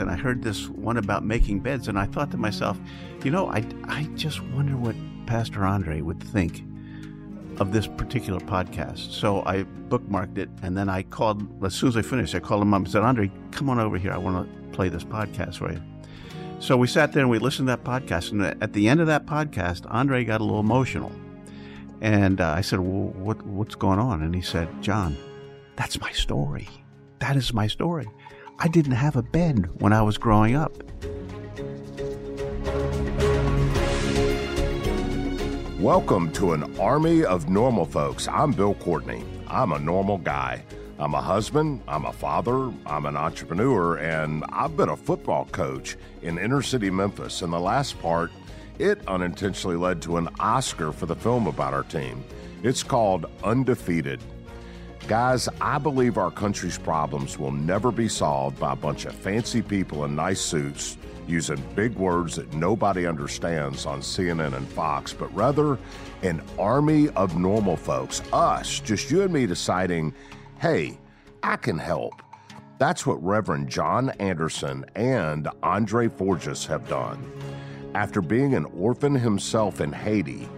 and I heard this one about making beds, and I thought to myself, you know, I, I just wonder what Pastor Andre would think of this particular podcast. So I bookmarked it, and then I called, as soon as I finished, I called him up and said, Andre, come on over here. I want to play this podcast for you. So we sat there and we listened to that podcast. And at the end of that podcast, Andre got a little emotional. And uh, I said, well, what, what's going on? And he said, John, that's my story. That is my story. I didn't have a bed when I was growing up. Welcome to an army of normal folks. I'm Bill Courtney. I'm a normal guy. I'm a husband, I'm a father, I'm an entrepreneur, and I've been a football coach in inner city Memphis. And the last part, it unintentionally led to an Oscar for the film about our team. It's called Undefeated. Guys, I believe our country's problems will never be solved by a bunch of fancy people in nice suits using big words that nobody understands on CNN and Fox, but rather an army of normal folks, us, just you and me deciding, hey, I can help. That's what Reverend John Anderson and Andre Forges have done. After being an orphan himself in Haiti,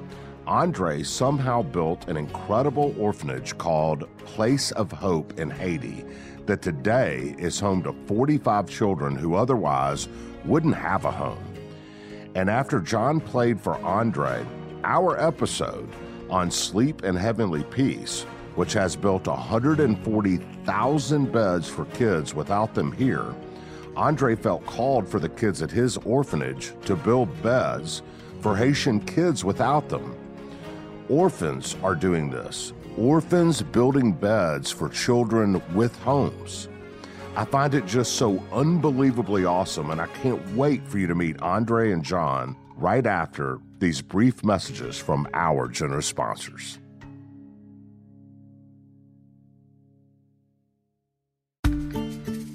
Andre somehow built an incredible orphanage called Place of Hope in Haiti that today is home to 45 children who otherwise wouldn't have a home. And after John played for Andre, our episode on Sleep in Heavenly Peace, which has built 140,000 beds for kids without them here, Andre felt called for the kids at his orphanage to build beds for Haitian kids without them. Orphans are doing this. Orphans building beds for children with homes. I find it just so unbelievably awesome, and I can't wait for you to meet Andre and John right after these brief messages from our generous sponsors.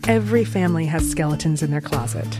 Every family has skeletons in their closet.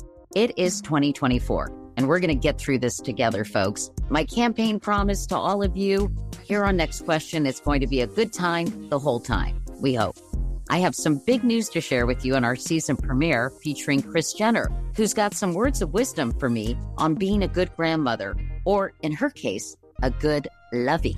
It is 2024 and we're going to get through this together, folks. My campaign promise to all of you here on Next Question is going to be a good time the whole time. We hope. I have some big news to share with you in our season premiere featuring Kris Jenner, who's got some words of wisdom for me on being a good grandmother, or in her case, a good lovey.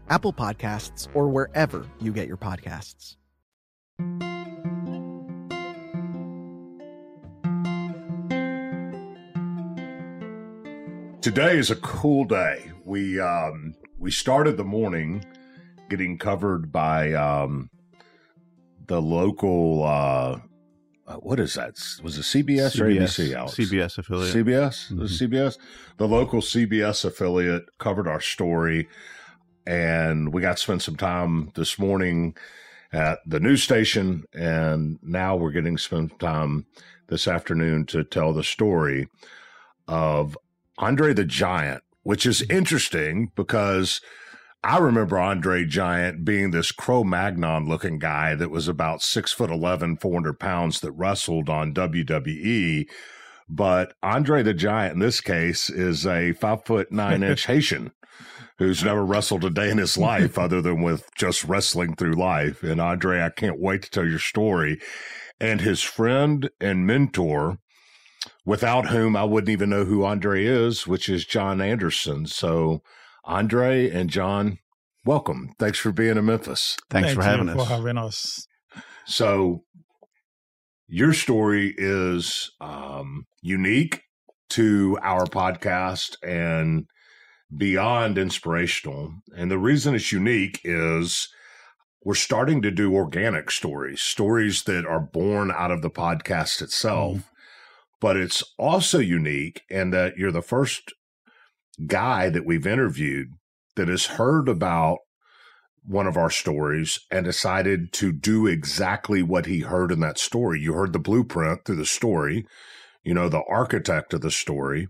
Apple Podcasts, or wherever you get your podcasts. Today is a cool day. We um, we started the morning getting covered by um, the local. Uh, uh, what is that? Was it CBS, or ABC? Alex? CBS affiliate. CBS, Mhm. the CBS, the local CBS affiliate covered our story, and we got to spend some time this morning at the news station, and now we're getting some time this afternoon to tell the story of Andre the Giant, which is interesting because I remember Andre Giant being this Cro Magnon looking guy that was about six foot 11, 400 pounds that wrestled on WWE. But Andre the Giant in this case is a five foot nine inch Haitian who's never wrestled a day in his life other than with just wrestling through life. And Andre, I can't wait to tell your story. And his friend and mentor, without whom I wouldn't even know who Andre is, which is John Anderson. So, Andre and John, welcome. Thanks for being in Memphis. Thanks Thank for having us. For having us. So, your story is um, unique to our podcast and beyond inspirational. And the reason it's unique is we're starting to do organic stories, stories that are born out of the podcast itself. Mm-hmm. But it's also unique in that you're the first guy that we've interviewed that has heard about one of our stories and decided to do exactly what he heard in that story. You heard the blueprint through the story, you know, the architect of the story,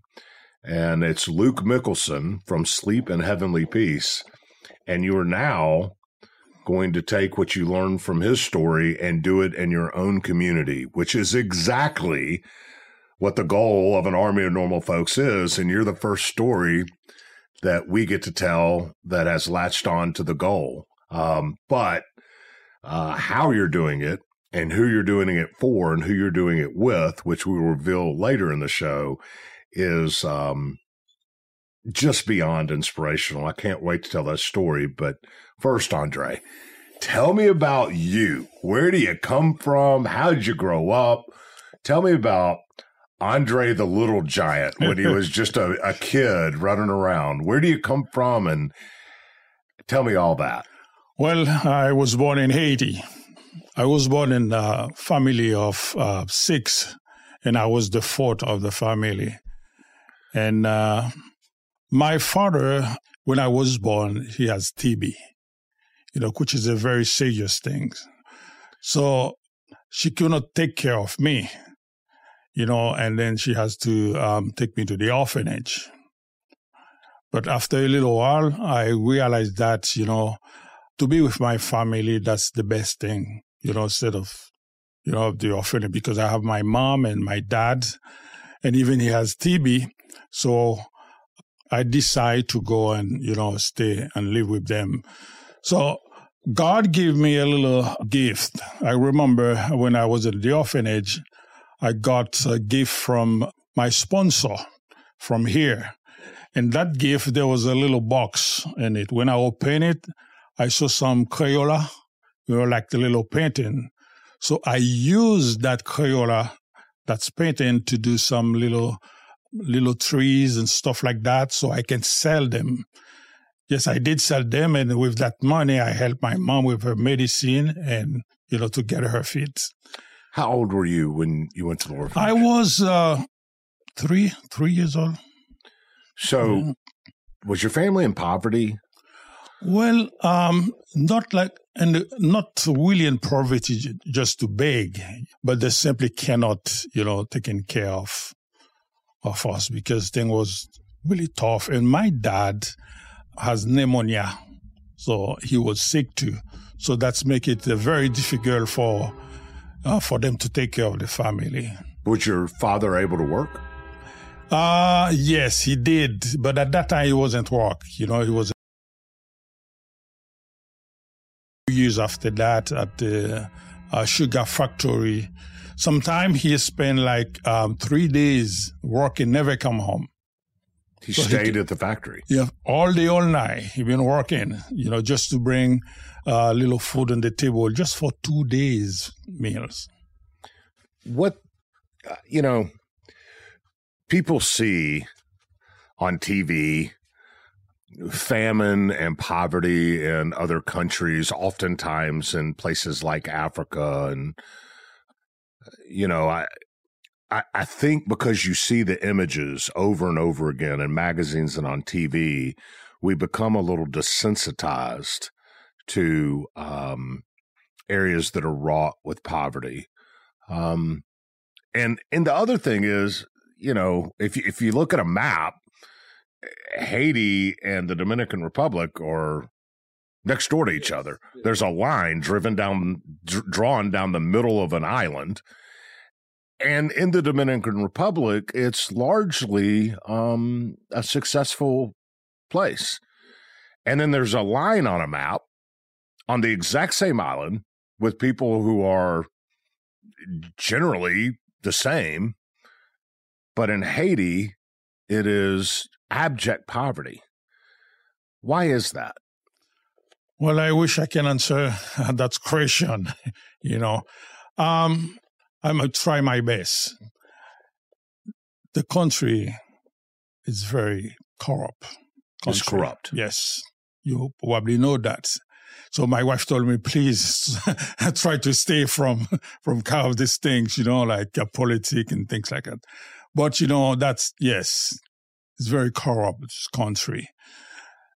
and it's Luke Mickelson from Sleep in Heavenly Peace. And you are now going to take what you learned from his story and do it in your own community, which is exactly what the goal of an army of normal folks is. And you're the first story that we get to tell that has latched on to the goal. Um, but uh, how you're doing it and who you're doing it for and who you're doing it with, which we will reveal later in the show, is um, just beyond inspirational. I can't wait to tell that story. But first, Andre, tell me about you. Where do you come from? How did you grow up? Tell me about Andre the Little Giant when he was just a, a kid running around. Where do you come from? And tell me all that. Well, I was born in Haiti. I was born in a family of uh, six, and I was the fourth of the family. And uh, my father, when I was born, he has TB, you know, which is a very serious thing. So she could not take care of me, you know, and then she has to um, take me to the orphanage. But after a little while, I realized that, you know, to be with my family, that's the best thing, you know, instead of, you know, the orphanage, because I have my mom and my dad, and even he has TB. So I decide to go and, you know, stay and live with them. So God gave me a little gift. I remember when I was at the orphanage, I got a gift from my sponsor from here. And that gift, there was a little box in it. When I opened it, I saw some Crayola, you know, like the little painting. So I used that Crayola, that's painting, to do some little little trees and stuff like that, so I can sell them. Yes, I did sell them, and with that money, I helped my mom with her medicine and you know to get her feet. How old were you when you went to the orphanage? I was uh, three three years old. So, was your family in poverty? Well, um, not like, and not really in poverty just to beg, but they simply cannot, you know, taking care of of us because thing was really tough. And my dad has pneumonia, so he was sick too. So that's make it very difficult for uh, for them to take care of the family. Was your father able to work? Uh yes, he did, but at that time he wasn't work. You know, he was years after that at the uh, sugar factory. Sometime he spent like um, three days working, never come home. He So stayed did- at the factory. Yeah, all day, all night. He been working, you know, just to bring a uh, little food on the table, just for two days meals. What, uh, you know, people see on TV famine and poverty in other countries, oftentimes in places like Africa. And, you know, I, I, I think because you see the images over and over again in magazines and on TV, we become a little desensitized to um, areas that are wrought with poverty. Um, and and the other thing is, you know, if you, if you look at a map, Haiti and the Dominican Republic are next door to each other. There's a line driven down, dr- drawn down the middle of an island. And in the Dominican Republic, it's largely um, a successful place. And then there's a line on a map on the exact same island with people who are generally the same. But in Haiti, it is abject poverty. Why is that? Well, I wish I can answer that question. You know, um, I'm gonna try my best. The country is very corrupt. It's corrupt. Yes, you probably know that. So my wife told me, please try to stay from from kind of these things, you know, like uh, politics and things like that. But you know, that's yes, it's very corrupt country.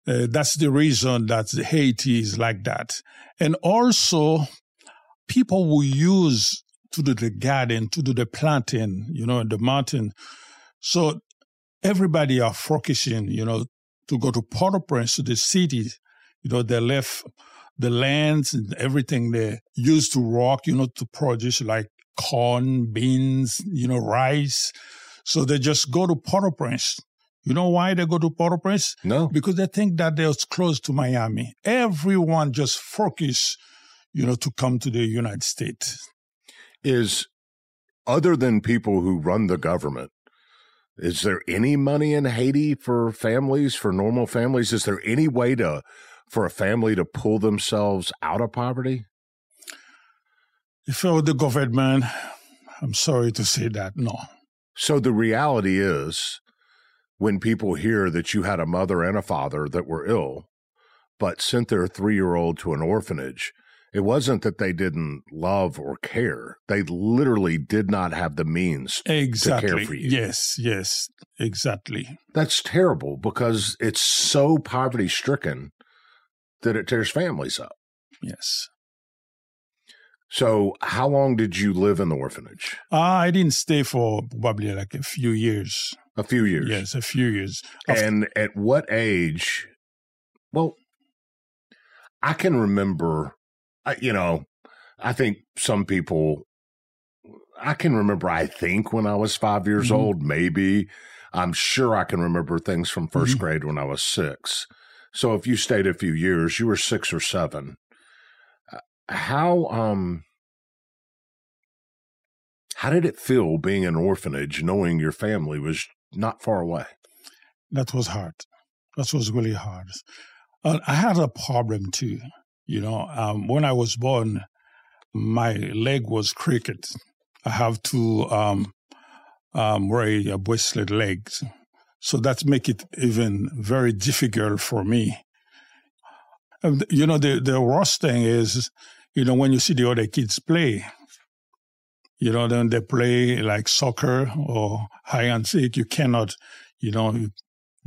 Uh, that's the reason that Haiti is like that. And also, people will use to do the garden, to do the planting, you know, in the mountain. So everybody are focusing, you know, to go to Port-au-Prince, to the city. You know, they left the lands and everything they used to rock, you know, to produce like corn, beans, you know, rice. So they just go to Port-au-Prince. You know why they go to Port-au-Prince? No. Because they think that they're close to Miami. Everyone just focus, you know, to come to the United States. Is other than people who run the government, is there any money in Haiti for families, for normal families? Is there any way to for a family to pull themselves out of poverty? If I were the government, I'm sorry to say that, no. So the reality is when people hear that you had a mother and a father that were ill, but sent their three year old to an orphanage, it wasn't that they didn't love or care. They literally did not have the means to Exactly. care for you. Yes, yes, exactly. That's terrible because it's so poverty stricken that it tears families up. Yes. So, how long did you live in the orphanage? Uh, I didn't stay for probably like a few years. A few years. Yes, a few years. And at what age? Well, I can remember, I- you know, I think some people, I can remember, I think when I was five years Mhm. old, maybe. I'm sure I can remember things from 1st Mhm. grade when I was six. So if you stayed a few years, you were six or seven. Uh, How, um, how did it feel being in an orphanage, knowing your family was not far away? that was hard. That was really hard. Uh, I had a problem too. You know, um, when I was born, my leg was crooked. I have to um, um, wear a bracelet legs, so that make it even very difficult for me. And, you know, the the worst thing is, you know, when you see the other kids play, you know, then they play like soccer or hide and seek. You cannot, you know,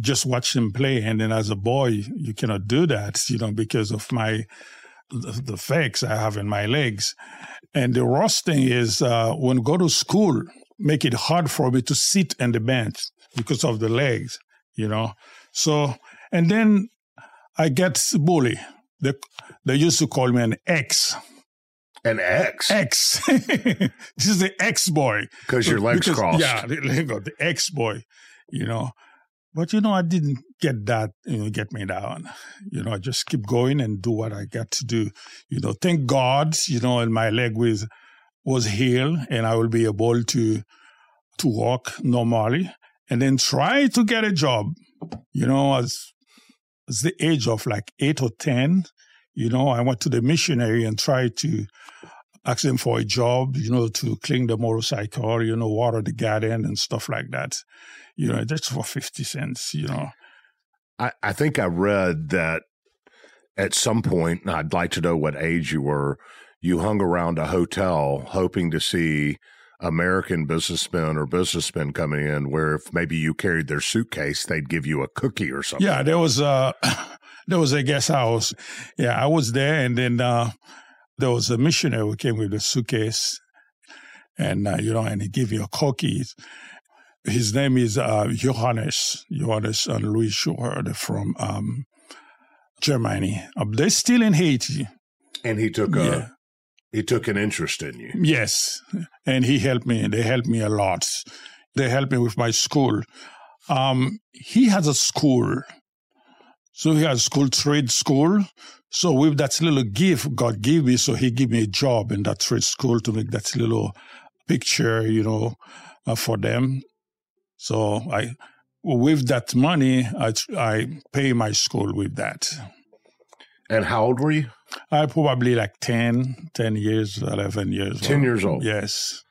just watch them play. And then as a boy, you cannot do that, you know, because of my, the, fakes I have in my legs. And the worst thing is uh, when go to school, make it hard for me to sit on the bench because of the legs, you know. So, and then I get bully. They, they used to call me an X. An X? X. this is the X boy. Because your legs Because- crossed. Yeah, the, leg of the X boy. you know. But you know, I didn't get that, you know, get me down. You know, I just keep going and do what I got to do. You know, thank God, you know, and my leg was was healed and I will be able to to walk normally and then try to get a job. You know, as as the age of like eight or ten, you know, I went to the missionary and tried to ask them for a job, you know, to clean the motorcycle, you know, water the garden and stuff like that. You know, just for 50 cents, you know. I, I think I read that at some point, I'd like to know what age you were, you hung around a hotel hoping to see American businessmen or businessmen coming in where if maybe you carried their suitcase, they'd give you a cookie or something. Yeah, there was a there was a guest house. Yeah, I was there and then uh there was a missionary who came with a suitcase and uh, you know and he gave you a cookie. His name is uh, Johannes, Johannes and Louis Schuher from um, Germany. Uh, they're still in Haiti. And he took a yeah. he took an interest in you. Yes, and he helped me. They helped me a lot. They helped me with my school. Um, he has a school, so he has school trade school. So with that little gift God gave me, so He gave me a job in that trade school to make that little picture, you know, uh, for them. So I, with that money, I I pay my school with that. And how old were you? I probably like 10, 10 years, 11 years 10 old. years old. Yes.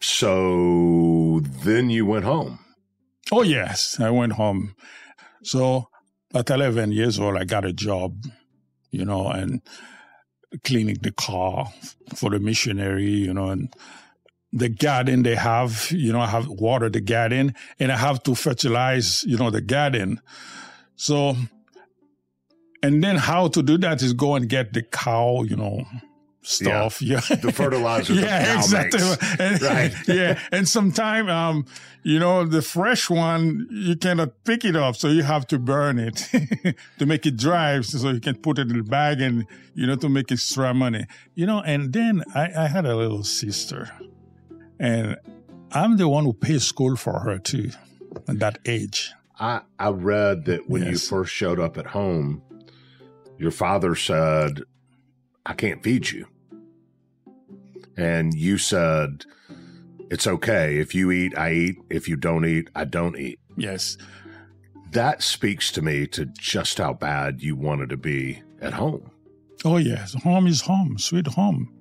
So then you went home. Oh, yes. I went home. So at 11 years old, I got a job, you know, and cleaning the car for the missionary, you know, and the garden they have, you know, I have water the garden and I have to fertilize, you know, the garden. So, and then how to do that is go and get the cow, you know, stuff. Yeah. yeah. The fertilizer. yeah, exactly. And, right. yeah. And sometimes, um, you know, the fresh one, you cannot pick it up. So you have to burn it to make it dry. So you can put it in the bag and, you know, to make extra money, you know, and then I, I had a little sister and I'm the one who pays school for her too at that age. I, I read that when yes. you first showed up at home, your father said, I can't feed you. And you said, It's okay. If you eat, I eat. If you don't eat, I don't eat. Yes. That speaks to me to just how bad you wanted to be at home. Oh, yes. Home is home, sweet home.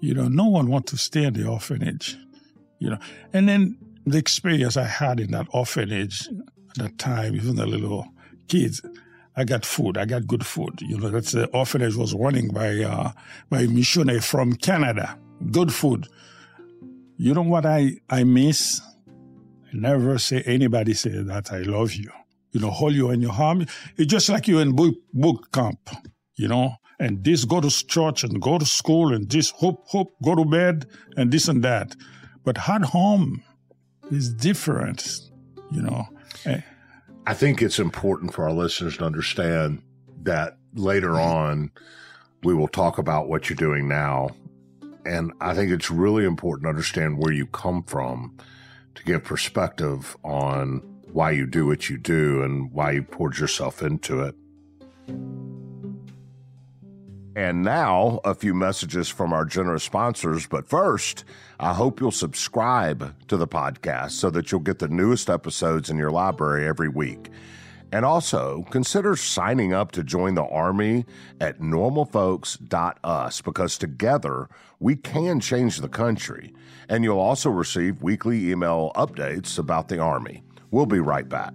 You know, no one wants to stay in the orphanage you know. And then the experience I had in that orphanage at that time, even the little kids, I got food. I got good food. You know, that's the orphanage was running by uh, by missionary from Canada. Good food. You know what I I miss? I never say anybody say that I love you. You know, hold you in your arm. It's just like you in book book camp. You know, and this go to church and go to school and this hope hope go to bed and this and that. But at home is different, you know. Eh. I think it's important for our listeners to understand that later mm-hmm. on we will talk about what you're doing now. And I think it's really important to understand where you come from to give perspective on why you do what you do and why you poured yourself into it. And now, a few messages from our generous sponsors. But first, I hope you'll subscribe to the podcast so that you'll get the newest episodes in your library every week. And also, consider signing up to join the Army at normalfolks.us because together we can change the country. And you'll also receive weekly email updates about the Army. We'll be right back.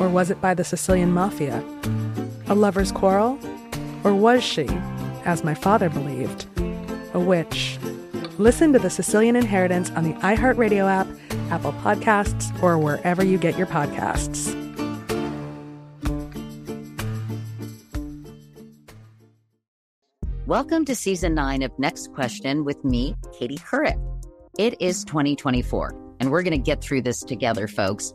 Or was it by the Sicilian mafia? A lover's quarrel? Or was she, as my father believed, a witch? Listen to The Sicilian Inheritance on the iHeartRadio app, Apple Podcasts, or wherever you get your podcasts. Welcome to season nine of Next Question with me, Katie Couric. It is 2024, and we're going to get through this together, folks.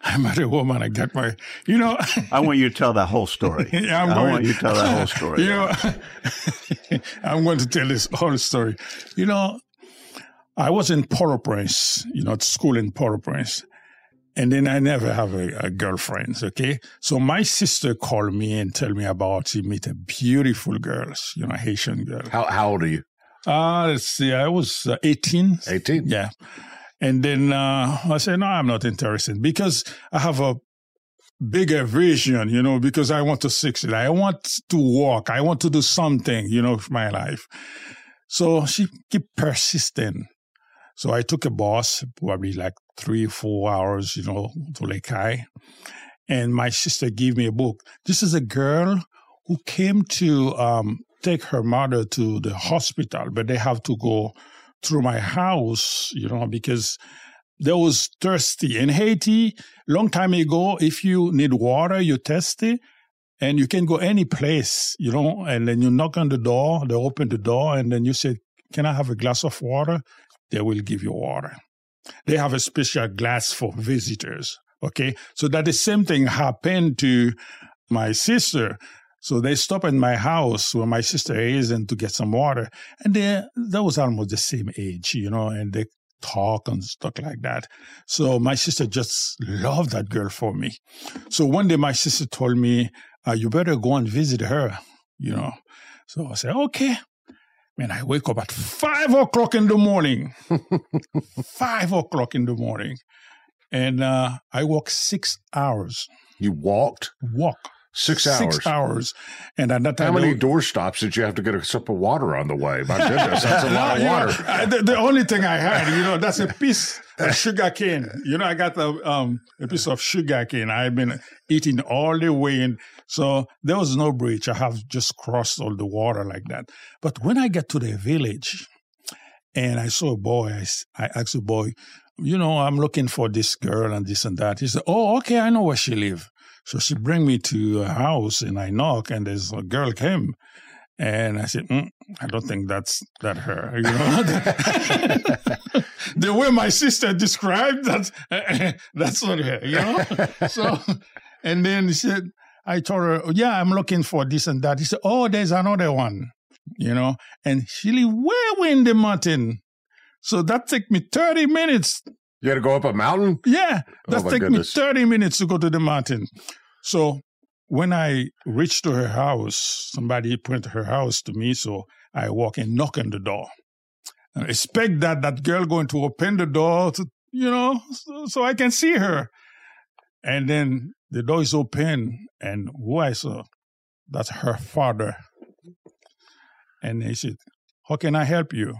I met a woman. I got married. You know, I want you to tell that whole story. yeah, I'm I going, want you to tell that whole story. You know, I'm going to tell this whole story. You know, I was in Port-au-Prince, you know, at school in Port-au-Prince, and then I never have a, a girlfriend. Okay, so my sister called me and tell me about she meet a beautiful girl, you know, Haitian girl. How how old are you? Uh, let's see, I was uh, 18. 18? Yeah. And then uh, I said, no, I'm not interested because I have a bigger vision, you know, because I want to succeed. I want to walk. I want to do something, you know, with my life. So she kept persisting. So I took a bus, probably like three, four hours, you know, to High. And my sister gave me a book. This is a girl who came to um, take her mother to the hospital, but they have to go through my house, you know, because they was thirsty. In Haiti, long time ago, if you need water, you test it and you can go any place, you know, and then you knock on the door, they open the door, and then you say, Can I have a glass of water? They will give you water. They have a special glass for visitors. Okay. So that the same thing happened to my sister. So they stop at my house where my sister is and to get some water. And they, that was almost the same age, you know, and they talk and stuff like that. So my sister just loved that girl for me. So one day my sister told me, uh, you better go and visit her, you know. So I said, okay. Man, I wake up at five o'clock in the morning. five o'clock in the morning. And uh, I walk six hours. You walked? Walk. Six hours. Six hours. And at that time, how many door stops did you have to get a sip of water on the way? My goodness, that's a lot of water. Know, the, the, only thing I had, you know, that's a piece of sugar cane. You know, I got the, um, a piece of sugar cane. I've been eating all the way in. So there was no bridge. I have just crossed all the water like that. But when I get to the village and I saw a boy, I, I asked the boy, you know, I'm looking for this girl and this and that. He said, oh, okay, I know where she lives. So she bring me to a house and I knock and there's a girl came. And I said, mm, I don't think that's that her. You know, the way my sister described that, that's not her. You know. So, and then he said, I told her, yeah, I'm looking for this and that. He said, oh, there's another one. You know, and she live way, way in the mountain. So that took me 30 minutes. You had to go up a mountain? Yeah, oh that Oh, took goodness. me 30 minutes to go to the mountain. So when I reached to her house, somebody pointed her house to me. So I walk and knock on the door. And I expect that that girl going to open the door to, you know, so, so I can see her. And then the door is open and who I saw, that's her father. And he said, how can I help you?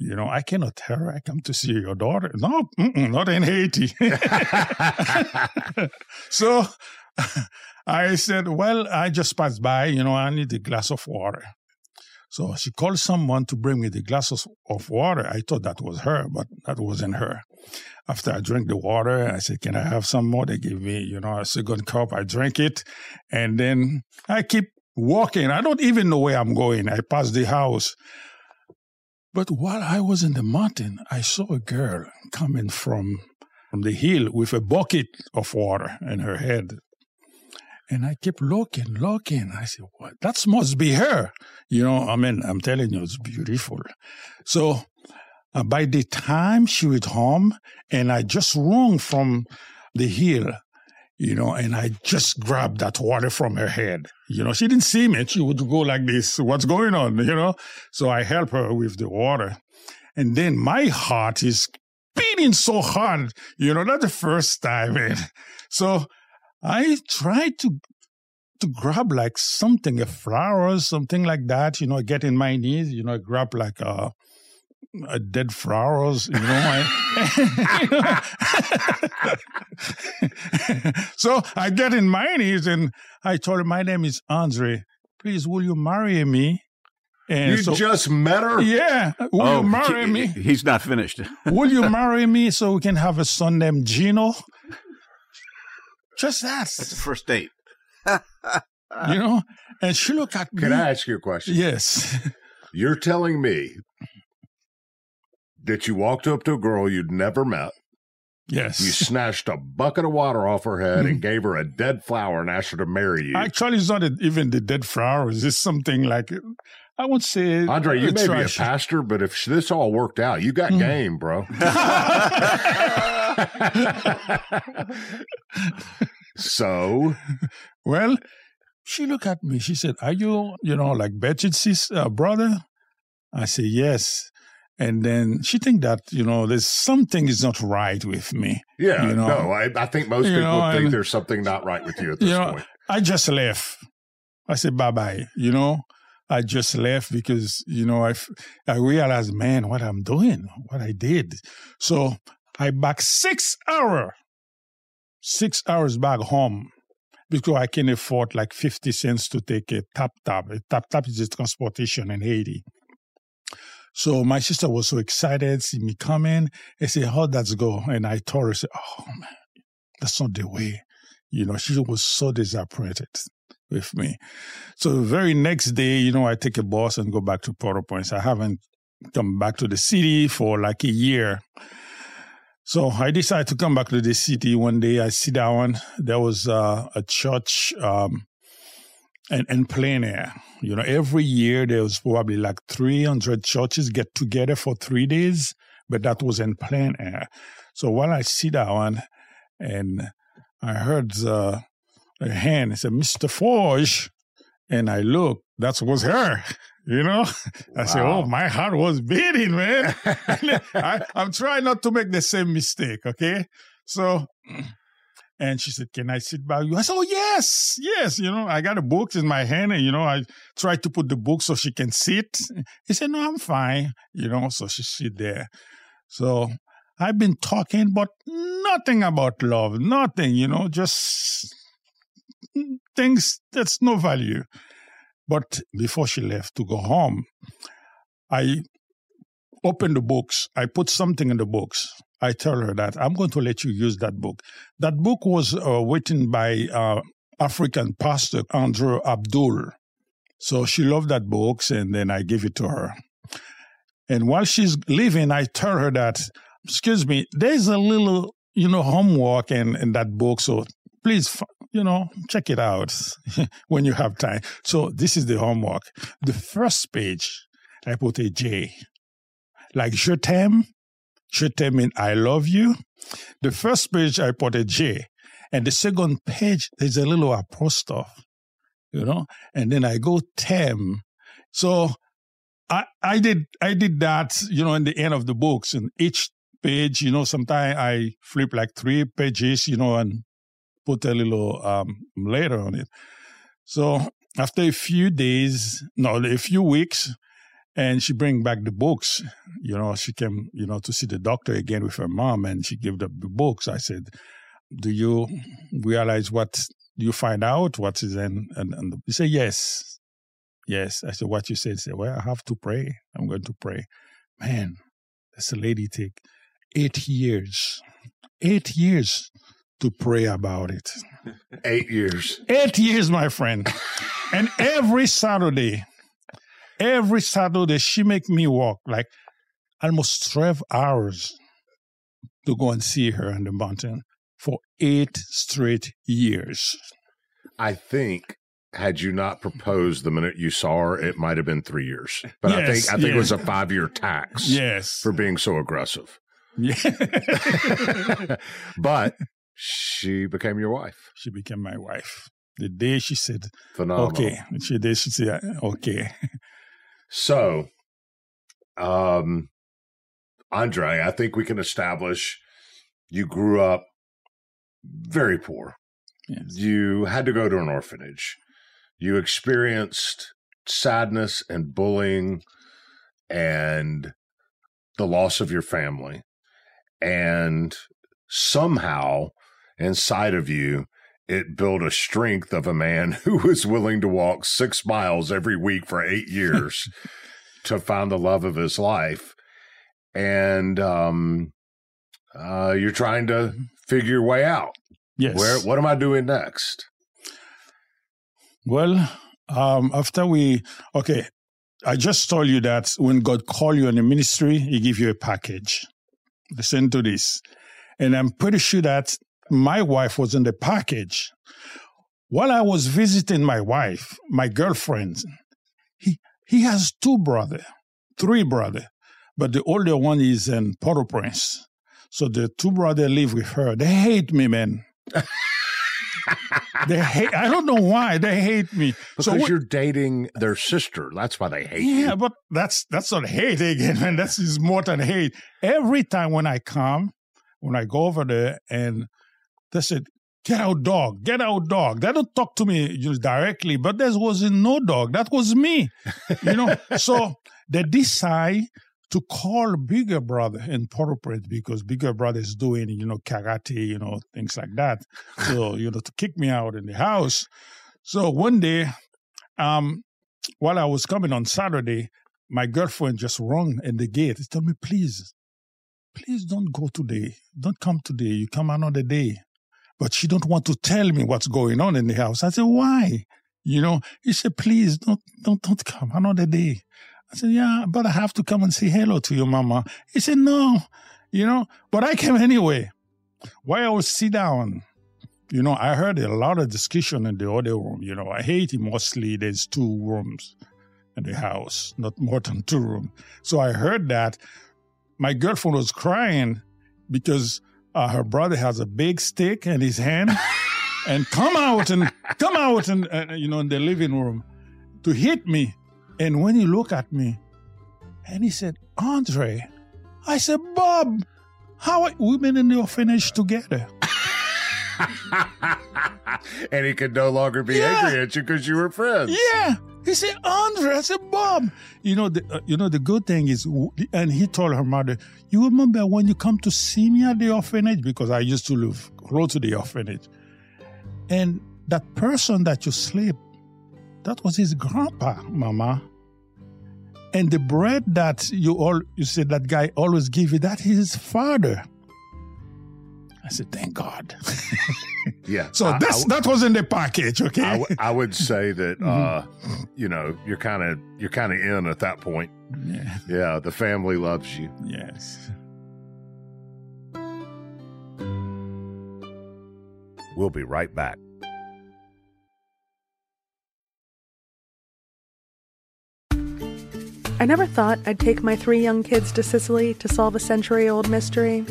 You know, I cannot tell her I come to see your daughter. No, not in Haiti. so I said, Well, I just passed by. You know, I need a glass of water. So she called someone to bring me the glasses of, water. I thought that was her, but that wasn't her. After I drank the water, I said, Can I have some more? They gave me, you know, a second cup. I drank it. And then I keep walking. I don't even know where I'm going. I pass the house. But while I was in the mountain, I saw a girl coming from, from the hill with a bucket of water in her head. And I kept looking, looking. I said, what? That must be her. You know, I mean, I'm telling you, it's beautiful. So uh, by the time she was home, and I just run from the hill, you know, and I just grabbed that water from her head. You know, she didn't see me. She would go like this. What's going on? You know? So I help her with the water. And then my heart is beating so hard. You know, not the first time. And so I tried to to grab like something, a flower, or something like that, you know, get in my knees, you know, grab like a, a dead flowers, you know. I, so I get in my knees and I told her, my name is Andre. Please, will you marry me? And You just met her? Yeah. Uh, will Oh, you marry he- me? He's not finished. Will you marry me so we can have a son named Gino? Just that. That's the first date. you know? And she looked at me. Can I ask you a question? Yes. You're telling me that you walked up to a girl you'd never met. Yes. You snatched a bucket of water off her head and gave her a dead flower and asked her to marry you. Actually, it's not even the dead flowers. It's something like, I would say. Andre, you may be a pastor, but if this all worked out, you Mm. got game, bro. so, Well, she looked at me. She said, Are you, you know, like Betty's sis, uh, brother? I said, Yes. And then she think that, you know, there's something is not right with me. yeah, You know? no, I, I think most You people know, think and- there's something not right with you at this you know, point. I just left. I said bye bye. You know, I just left because you know I, I realized, man, what I'm doing, what I did. So I back six hour, six hours back home because I can afford like fifty cents to take a tap tap. A tap tap is a transportation in Haiti. So my sister was so excited, see me coming. I said, "How that's go?" And I told her, I said, "Oh man, that's not the way." You know, she was so disappointed with me. So the very next day, you know, I take a bus and go back to Port-au-Prince. I haven't come back to the city for like a year. So I decided to come back to the city one day. I sit down. There was uh, a church um, in, in plein air. You know, every year there was probably like 300 churches get together for three days, but that was in plein air. So while I see that one, and I heard uh, a hand. It said, Mr. Forge. And I looked. That was her. You know? I said, Wow. Oh, my heart was beating, man. I, I'm trying not to make the same mistake, okay? So, and she said, Can I sit by you? I said, Oh, yes, yes. You know, I got a book in my hand, and, you know, I tried to put the book so she can sit. He said, No, I'm fine. You know, so she sit there. So I've been talking, but nothing about love, nothing, you know, just things that's no value. But before she left to go home, I opened the books. I put something in the books. I tell her that I'm going to let you use that book. That book was uh, written by uh, African pastor, Andrew Abdul. So she loved that book, and then I gave it to her. And while she's leaving, I tell her that, excuse me, there's a little, you know, homework in, in that book. So please, you know, check it out when you have time. So this is the homework. The first page, I put a J. Like je t'aime, je t'aime mean I love you. The first page, I put a J. And the second page, there's a little apostrophe, you know, and then I go tem. So I, I did I did that, you know, in the end of the books. And each page, you know, sometimes I flip like three pages, you know, and put a little um, letter on it. So after a few days, no, a few weeks, and she bring back the books. You know, she came, you know, to see the doctor again with her mom, and she gave the, the books. I said, "Do you realize what you find out? What is in?" And, and he said, "Yes." Yes. I said, what you said? He said, well, I have to pray. I'm going to pray. Man, that's a lady take eight years, eight years to pray about it. Eight years. Eight years, my friend. and every Saturday, every Saturday, she make me walk like almost 12 hours to go and see her on the mountain for eight straight years. I think had you not proposed the minute you saw her, it might have been three years. But I think I think it was a five year tax Yes. for being so aggressive. Yeah. but she became your wife. she became my wife. The day she said, Phenomenal. okay, she did, she said, okay. So, um, Andre, I think we can establish you grew up very poor. Yes. You had to go to an orphanage. You experienced sadness and bullying and the loss of your family. And somehow inside of you, it built a strength of a man who was willing to walk six miles every week for eight years to find the love of his life. And um, uh, you're trying to figure your way out. Yes. Where? What am I doing next? Well, um, after we, okay, I just told you that when God call you in the ministry, He give you a package. Listen to this, and I'm pretty sure that my wife was in the package. While I was visiting my wife, my girlfriend, he he has two brother, three brother, but the older one is in Port-au-Prince. So the two brother live with her. They hate me, man. they hate. I don't know why they hate me. Because so what- you're dating their sister. That's why they hate yeah, you. but that's that's not hate again, man. That's is more than hate. Every time when I come, when I go over there and they said, "Get out, dog! Get out, dog!" They don't talk to me know, directly, but there wasn't no dog. That was me, you know. so they decide to call bigger brother in Port-au-Prince because bigger brother is doing you know karate, you know things like that. So you know to kick me out in the house. So one day, um, while I was coming on Saturday, my girlfriend just rung at the gate. She told me, please, please don't go today. Don't come today. You come another day. But she don't want to tell me what's going on in the house. I said, why? You know, he said, please don't, don't, don't come another day. I said, yeah, but I have to come and say hello to your mama. He said, no, you know, but I came anyway. Why I was sit down, you know, I heard a lot of discussion in the other room. You know, I hate it mostly. There's two rooms in the house, not more than two rooms. So I heard that. My girlfriend was crying because uh, her brother has a big stick in his hand and come out and come out and uh, you know in the living room to hit me. And when he looked at me, and he said, "Andre," I said, "Bob, how are we been in the orphanage together?" and he could no longer be Yeah. angry at you because you were friends. Yeah. He said, Andre. I said, Bob. You know, the, uh, you know, the good thing is, and he told her mother, you remember when you come to see me at the orphanage? Because I used to live close to the orphanage. And that person that you sleep, that was his grandpa, mama. And the bread that you all, you said that guy always give you, that is his father. I said, thank God. Yeah. so I- that's I- that was in the package, okay? I, w- I would say that Mm-hmm. uh, you know you're kind of you're kind of in at that point. yeah. Yeah, the family loves you. Yes. We'll be right back. I never thought I'd take my three young kids to Sicily to solve a century old mystery.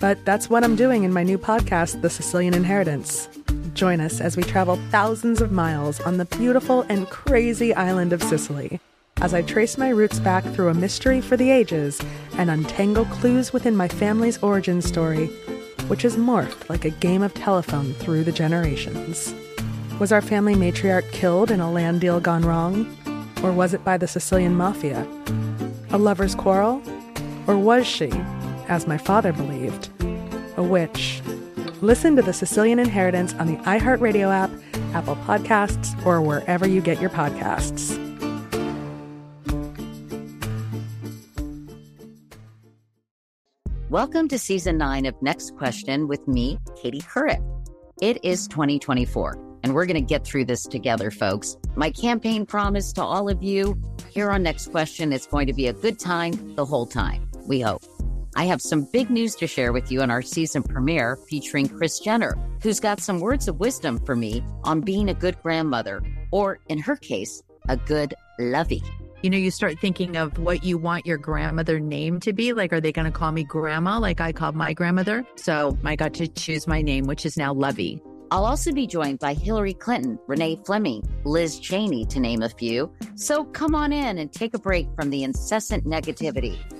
But that's what I'm doing in my new podcast, The Sicilian Inheritance. Join us as we travel thousands of miles on the beautiful and crazy island of Sicily as I trace my roots back through a mystery for the ages and untangle clues within my family's origin story, which has morphed like a game of telephone through the generations. Was our family matriarch killed in a land deal gone wrong? Or was it by the Sicilian mafia? A lover's quarrel? Or was she, as my father believed, a witch? Listen to The Sicilian Inheritance on the iHeartRadio app, Apple Podcasts, or wherever you get your podcasts. Welcome to season nine of Next Question with me, Katie Couric. It is 2024, and we're going to get through this together, folks. My campaign promise to all of you here on Next Question is going to be a good time the whole time, we hope. I have some big news to share with you in our season premiere featuring Kris Jenner, who's got some words of wisdom for me on being a good grandmother, or in her case, a good lovey. You know, you start thinking of what you want your grandmother name to be. Like, are they going to call me grandma like I called my grandmother? So I got to choose my name, which is now Lovey. I'll also be joined by Hillary Clinton, Renee Fleming, Liz Cheney, to name a few. So come on in and take a break from the incessant negativity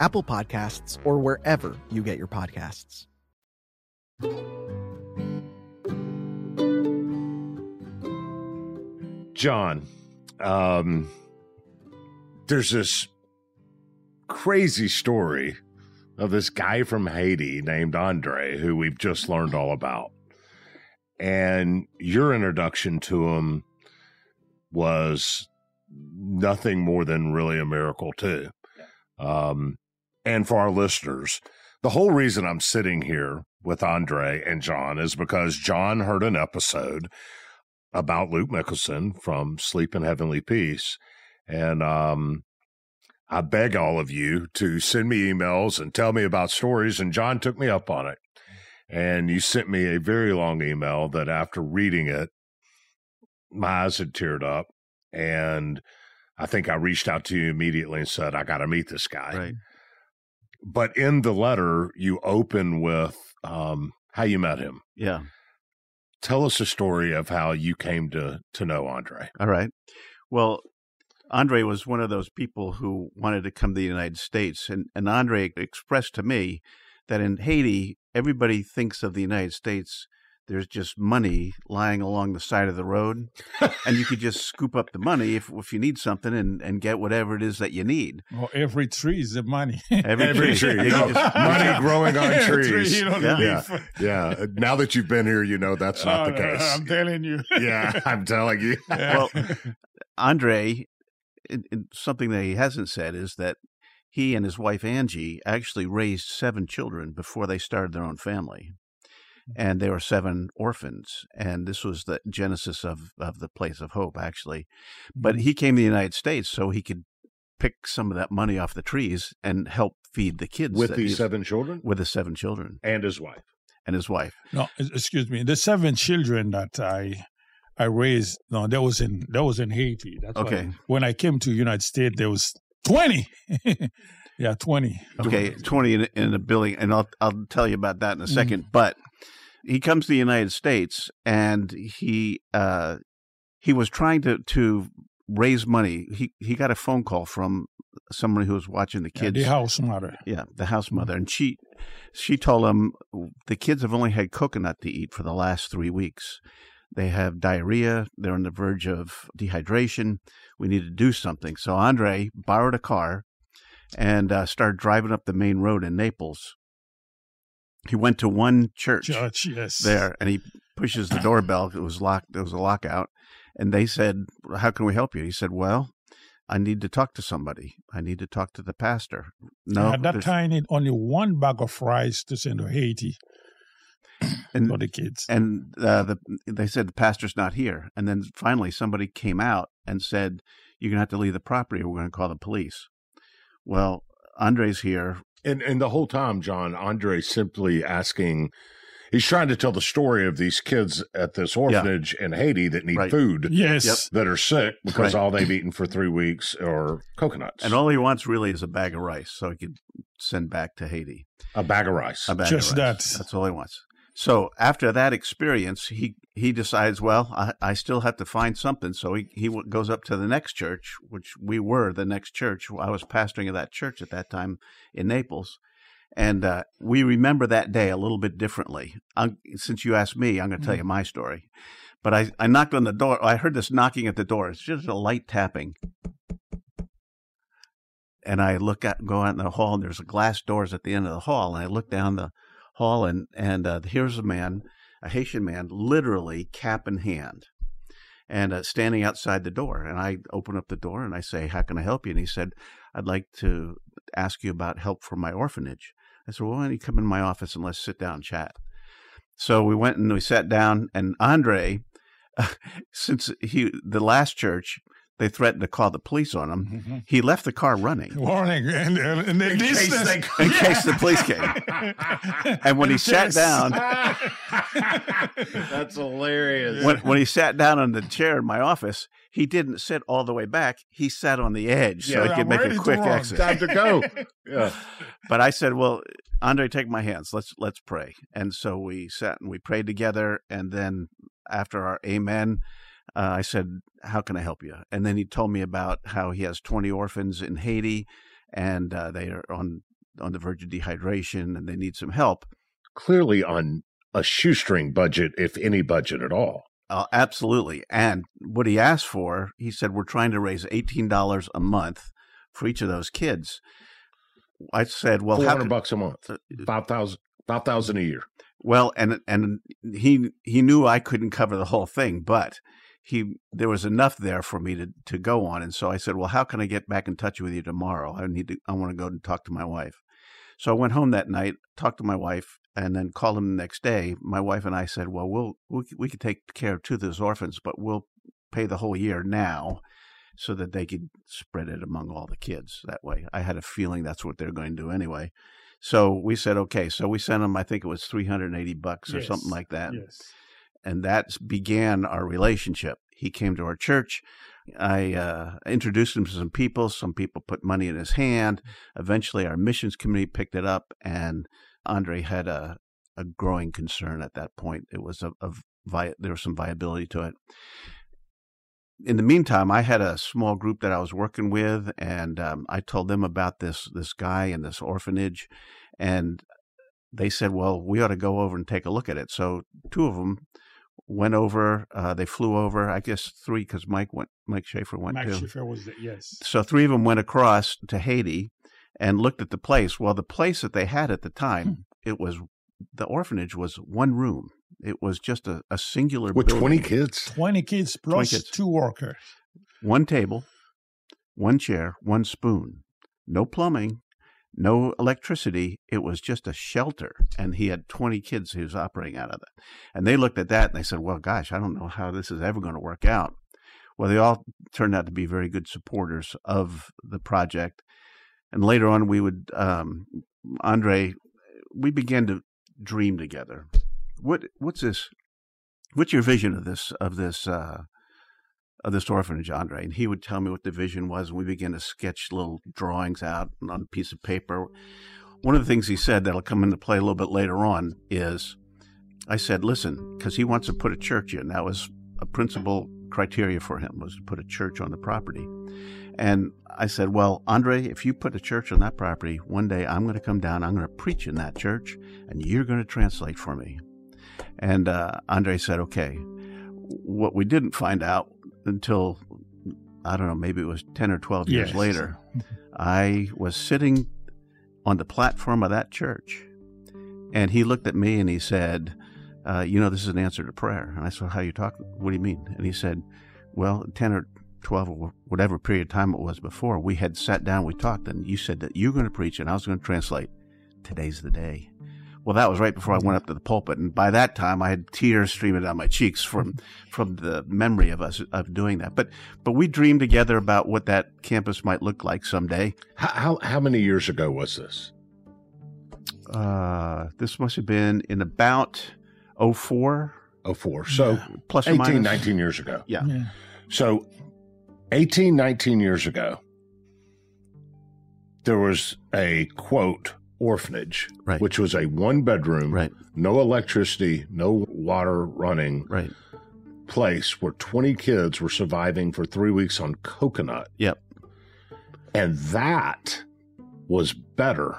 Apple Podcasts, or wherever you get your podcasts. John, um, there's this crazy story of this guy from Haiti named Andre, who we've just learned all about. And your introduction to him was nothing more than really a miracle, too. Um, and for our listeners, the whole reason I'm sitting here with Andre and John is because John heard an episode about Luke Mickelson from Sleep in Heavenly Peace. And um, I beg all of you to send me emails and tell me about stories. And John took me up on it. And you sent me a very long email that after reading it, my eyes had teared up. And I think I reached out to you immediately and said, I got to meet this guy. Right. But in the letter, you open with um, how you met him. Yeah. Tell us a story of how you came to to know Andre. All right. Well, Andre was one of those people who wanted to come to the United States, and, and Andre expressed to me that in Haiti, everybody thinks of the United States there's just money lying along the side of the road, and you could just scoop up the money if if you need something and and get whatever it is that you need. Well, every tree is the money. Every, Every tree, tree, no, can just- money growing on trees. tree, you know, the yeah, leaf. yeah. Now that you've been here, you know that's not Oh, the case. I'm telling you. yeah, I'm telling you. well, Andre, it, it- something that he hasn't said is that he and his wife Angie actually raised seven children before they started their own family. And they were seven orphans. And this was the genesis of, of the Place of Hope, actually. But mm-hmm. he came to the United States so he could pick some of that money off the trees and help feed the kids. With the seven children With the seven children and his wife. and his wife. No, excuse me. The seven children that I I raised, no, that was in that was in Haiti. That's why Okay. when I came to United States, there was twenty. yeah, twenty. Okay, 20 in, in a building, and I'll, I'll tell you about that in a Mm. second. But he comes to the United States, and he uh, he was trying to, to raise money. He he got a phone call from someone who was watching the kids. Yeah, kids. the house mother. Yeah, the house mother, and she she told him the kids have only had coconut to eat for the last three weeks. They have diarrhea. They're on the verge of dehydration. We need to do something. So Andre borrowed a car and uh, started driving up the main road in Naples. He went to one church Church, yes. there, and he pushes the doorbell. It was locked. There was a lockout, and they said, "How can we help you?" He said, "Well." I need to talk to somebody. I need to talk to the pastor. No, At that time, need only one bag of rice to send to Haiti and for the kids. and uh, the they said the pastor's not here. And then finally, somebody came out and said, "You're gonna have to leave the property. or We're gonna call the police." Well, Andre's here. And and the whole time, John, Andre simply asking he's trying to tell the story of these kids at this orphanage in Haiti that need Right. food Yes. Yep. that are sick because Right. all they've eaten for three weeks are coconuts. And all he wants really is a bag of rice, so he could send back to Haiti. a bag of rice. A bag Just of rice. that. That's all he wants. So after that experience, he he decides, well, I, I still have to find something. So he he goes up to the next church, which we were the next church. I was pastoring of that church at that time in Naples, and uh, we remember that day a little bit differently. i since you asked me, I'm going to tell you my story. But I, I knocked on the door. I heard this knocking at the door. It's just a light tapping. And I look out, go out in the hall, and there's glass doors at the end of the hall. And I look down the hall, and and uh, here's a man, a Haitian man, literally cap in hand, and uh, standing outside the door. And I open up the door and I say, "How can I help you?" And he said, "I'd like to ask you about help for my orphanage." I said, "Well, why don't you come in my office and let's sit down and chat?" So we went and we sat down, and Andre, since he the last church. They threatened to call the police on him. Mm-hmm. He left the car running Warning. And, and, and the In case distance. they- in case the police came. And when he sat Yes. down, That's hilarious. when, when he sat down on the chair in my office, he didn't sit all the way back. He sat on the edge so Yeah, he could I'm make a quick exit. Time to go. Yeah. But I said, "Well, Andre, take my hands. Let's let's pray." And so we sat and we prayed together. And then after our amen, uh, I said, "How can I help you?" And then he told me about how he has twenty orphans in Haiti, and uh, they are on on the verge of dehydration, and they need some help. Clearly on a shoestring budget, if any budget at all. Uh, absolutely. And what he asked for, he said, we're trying to raise $18 a month for each of those kids. I said, well, Four how hundred bucks a month. Five thousand five thousand a year. well, and, and he, he knew I couldn't cover the whole thing, but he, there was enough there for me to, to go on. And so I said, well, how can I get back in touch with you tomorrow? I need to, I want to go and talk to my wife. So I went home that night, talked to my wife, and then called him the next day. My wife and I said, "Well, we'll we, we could take care of two of those orphans, but we'll pay the whole year now, so that they could spread it among all the kids that way." I had a feeling that's what they're going to do anyway. So we said, "Okay." So we sent them. I think it was three hundred and eighty bucks or something like that Yes. And that began our relationship. He came to our church. I uh, introduced him to some people. Some people put money in his hand. Eventually, our missions committee picked it up, and Andre had a, a growing concern at that point. It was a, a vi- there was some viability to it. In the meantime, I had a small group that I was working with, and um, I told them about this this guy and this orphanage, and they said, "Well, we ought to go over and take a look at it." So two of them went over. Uh, they flew over. I guess three because Mike went. Mike Schaefer went Mike too. Schiffer was the, yes. So three of them went across to Haiti and looked at the place. Well, the place that they had at the time, Hmm. it was the orphanage was one room. It was just a, a singular With building. 20 kids? 20 kids plus kids. two workers. one table, one chair, one spoon, no plumbing, no electricity. It was just a shelter. And he had 20 kids he was operating out of it. And they looked at that and they said, well, gosh, I don't know how this is ever going to work out. Well, they all turned out to be very good supporters of the project. And later on, we would, um, Andre, we began to dream together. What, what's this? What's your vision of this, of this, uh, of this orphanage, Andre, and he would tell me what the vision was, and we began to sketch little drawings out on a piece of paper. One of the things he said that'll come into play a little bit later on is, I said, listen, because he wants to put a church in. That was a principal criteria for him was to put a church on the property. And I said, well, Andre, if you put a church on that property, one day I'm going to come down, I'm going to preach in that church, and you're going to translate for me. And uh, Andre said, okay. What we didn't find out until, I don't know, maybe it was 10 or 12 years Yes. later, I was sitting on the platform of that church. And he looked at me and he said, uh, You know, this is an answer to prayer. And I said, How you talking? What do you mean? And he said, Well, 10 or 12 or whatever period of time it was before, we had sat down, we talked, and you said that you're going to preach and I was going to translate. Today's the day. Well, that was right before I went up to the pulpit, and by that time, I had tears streaming down my cheeks from from the memory of us of doing that. But but we dreamed together about what that campus might look like someday. How, how, how many years ago was this? Uh, this must have been in about 04. 04. So Plus or 18, minus. 19 years ago. Yeah. Yeah. So 18, 19 years ago, there was a quote orphanage, Right. which was a one bedroom, Right. no electricity, no water running Right. place where 20 kids were surviving for three weeks on coconut. Yep. And that was better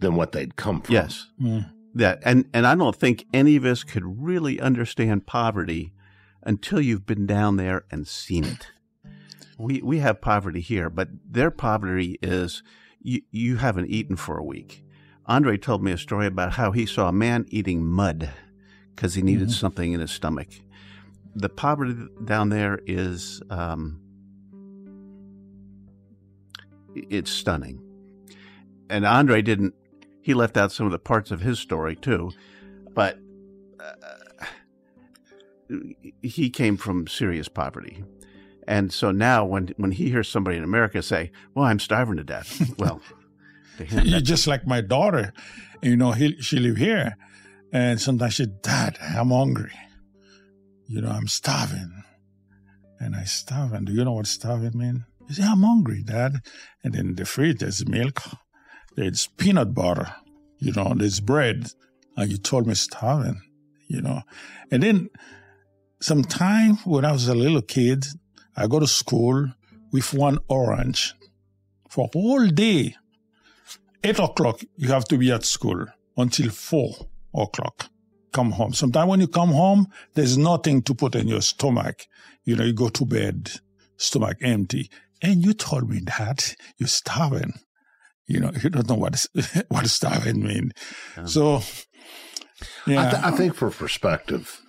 than what they'd come from. Yes. Mm. That and and I don't think any of us could really understand poverty until you've been down there and seen it. We we have poverty here, but their poverty is you you haven't eaten for a week. Andre told me a story about how he saw a man eating mud because he needed something in his stomach. The poverty down there is um, it's stunning. And Andre didn't he left out some of the parts of his story too, but uh, he came from serious poverty. And so now when when he hears somebody in America say, "Well, I'm starving to death." Well, to him You're just like my daughter. You know, he, she live here, and sometimes she, Dad, I'm hungry. You know, I'm starving, and I starving. Do you know what starving mean? He say, I'm hungry, Dad. And then in the fridge there's milk, there's peanut butter, you know, there's bread, and you told me starving, you know. And then sometime when I was a little kid, I go to school with one orange for whole day. Eight o'clock you have to be at school until four o'clock. Come home. Sometimes when you come home there's nothing to put in your stomach. You know you go to bed stomach empty. And you told me that you're starving. You know you don't know what what starving mean. So yeah I, th- I think for perspective,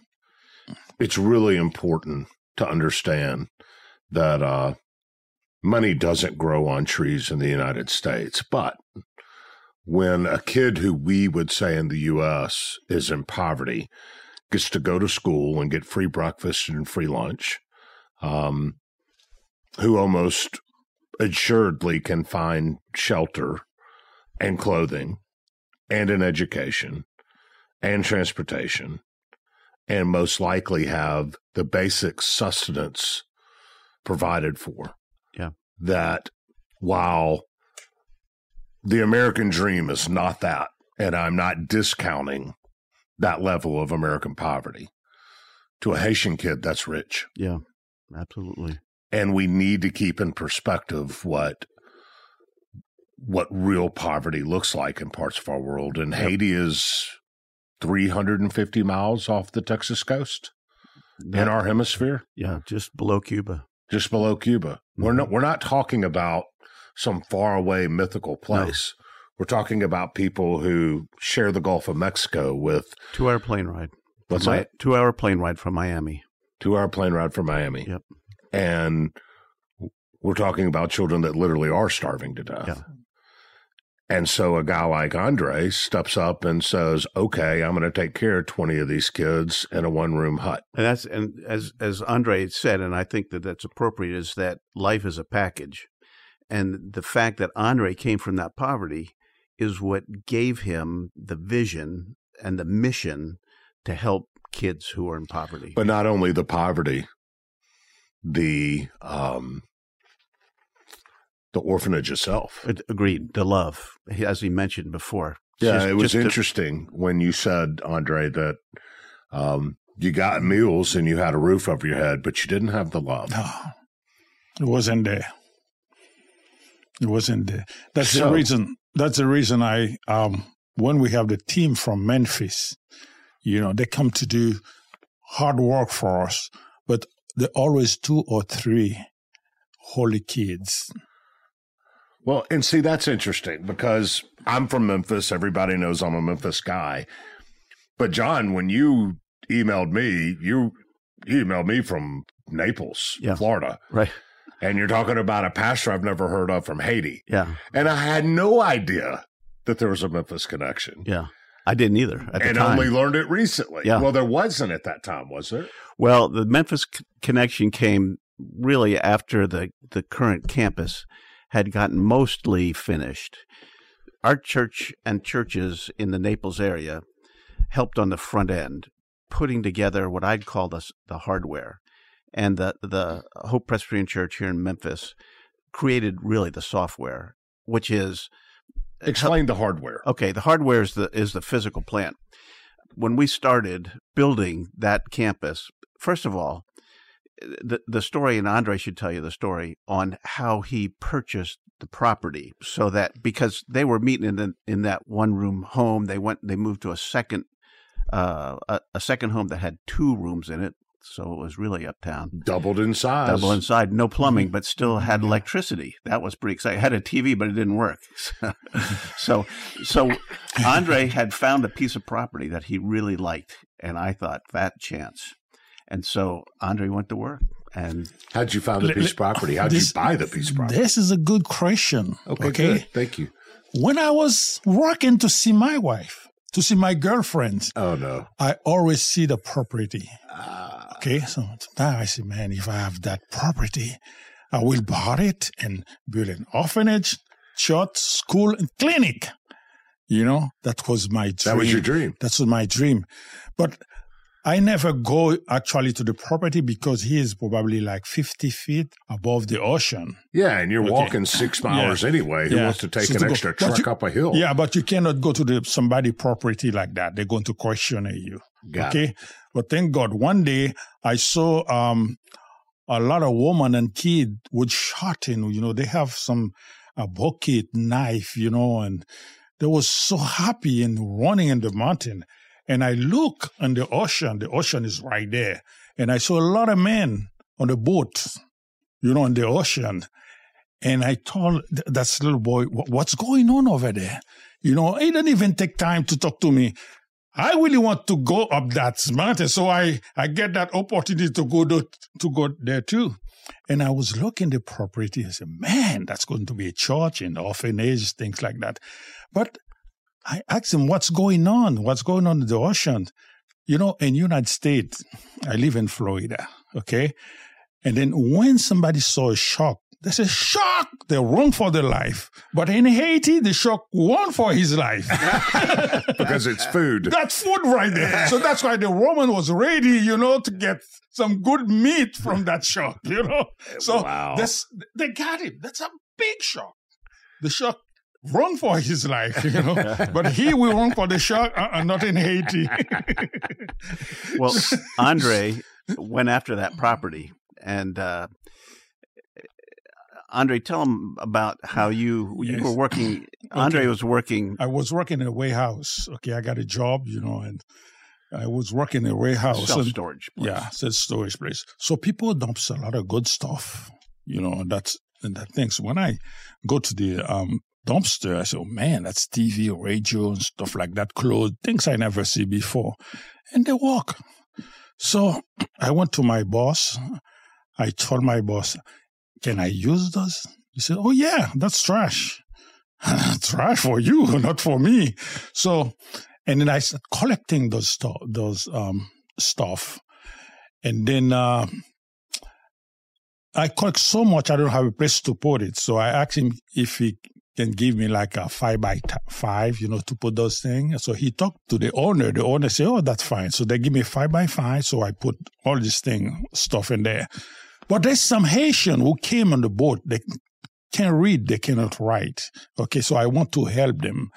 it's really important to understand that uh, money doesn't grow on trees in the United States. But when a kid who we would say in the U.S. is in poverty gets to go to school and get free breakfast and free lunch, um, who almost assuredly can find shelter and clothing and an education and transportation, and most likely have the basic sustenance provided for. Yeah. That while the American dream is not that, and I'm not discounting that level of American poverty, to a Haitian kid, that's rich. yeah, absolutely. And we need to keep in perspective what what real poverty looks like in parts of our world. And Haiti is 350 miles off the Texas coast in our hemisphere. Yeah, just below Cuba. Just below Cuba. We're not mm-hmm. we're not talking about some faraway mythical place. We're talking about people who share the Gulf of Mexico with Two hour plane ride. What's Mi- that? Two hour plane ride from Miami. two hour plane ride from Miami. Yep. And we're talking about children that literally are starving to death. Yeah. And so a guy like Andre steps up and says, Okay, I'm going to take care of 20 of these kids in a one room hut. And that's and as as Andre said, and I think that that's appropriate, is that life is a package, and the fact that Andre came from that poverty is what gave him the vision and the mission to help kids who are in poverty. But not only the poverty, the um the orphanage itself. Agreed. The love, as he mentioned before. Yeah, Just- it was just to- interesting when you said, Andre, that um you got meals and you had a roof over your head, but you didn't have the love. No, it wasn't there. It wasn't there. That's So- the reason. That's the reason I um when we have the team from Memphis, you know, they come to do hard work for us, but they're always two or three holy kids. Well, and see, that's interesting because I'm from Memphis. Everybody knows I'm a Memphis guy. But John, when you emailed me, you emailed me from Naples, Yeah. Florida, right. and you're talking about a pastor I've never heard of from Haiti, Yeah, and I had no idea that there was a Memphis connection, yeah. I didn't either at the and only learned it recently. Yeah. Well, there wasn't at that time, was there? Well, the Memphis c- connection came really after the, the current campus had gotten mostly finished. Our church and churches in the Naples area helped on the front end, putting together what I'd call the, the hardware. And the, the Hope Presbyterian Church here in Memphis created really the software, which is Explain the hardware. Okay, the hardware is the is the physical plant. When we started building that campus, first of all, the the story, and Andre should tell you the story on how he purchased the property, so that because they were meeting in the, in that one room home, they went they moved to a second uh, a, a second home that had two rooms in it, so it was really uptown. Doubled in size. Double inside, no plumbing, but still had electricity. That was pretty exciting. Had a TV, but it didn't work. so, so Andre had found a piece of property that he really liked, and I thought fat chance. And so Andre went to work, and How'd you find the piece of property? How'd this- you buy the piece of property? This is a good question. Okay, okay? good. Thank you. When I was working to see my wife, to see my girlfriend, Oh no. I always see the property. Ah. Okay, so now I say, man, if I have that property, I will buy it and build an orphanage, church, school, and clinic. You know, that was my dream. That was your dream. That's my dream. But I never go actually to the property because he is probably like 50 feet above the ocean. Yeah, and you're Okay. walking six miles Yeah. anyway. Who Yeah. wants to take So an to extra truck you- up a hill? Yeah, but you cannot go to the somebody property like that. They're going to question you. Got okay. But thank God, one day I saw um, a lot of women and kid with shotting. You know, they have some a bucket knife, you know, and they was so happy and running in the mountain. And I look on the ocean. The ocean is right there, and I saw a lot of men on the boat, you know, on the ocean. And I told th- that little boy, "What's going on over there?" You know, he didn't even take time to talk to me. I really want to go up that mountain, so I I get that opportunity to go to, to go there too. And I was looking the property. I said, "Man, that's going to be a church and orphanage, things like that." But I asked him, "What's going on? What's going on in the ocean?" You know, in United States, I live in Florida. Okay, and then when somebody saw a shark, they say, shark, they run for their life. But in Haiti, the shark won for his life. because it's food. That's food right there. So that's why the woman was ready, you know, to get some good meat from that shark, you know. So Wow. that's, they got him. That's a big shark. The shark run for his life, you know. but he will run for the shark, uh, not in Haiti. well, Andre went after that property, and uh, Andre, tell him about how you you Yes. were working. Andre Okay. was working. I was working in a warehouse. Okay, I got a job, you know, and I was working in a warehouse. Self storage. Yeah, self storage place. So people dumps a lot of good stuff, you know, and that's and that things. When I go to the um dumpster, I say, oh man, that's TV, radio, and stuff like that, clothes, things I never see before. And they walk. So I went to my boss. I told my boss, can I use those? He said, oh yeah, that's trash. trash for you, not for me. So, and then I started collecting those stuff, those um stuff. And then uh, I collect so much, I don't have a place to put it. So I asked him if he can give me like a five by t- five, you know, to put those things. So he talked to the owner. The owner said, "Oh, that's fine." So they give me five by five. So I put all this thing stuff in there. But there's some Haitian who came on the boat. They can't read, they cannot write. Okay, so I want to help them.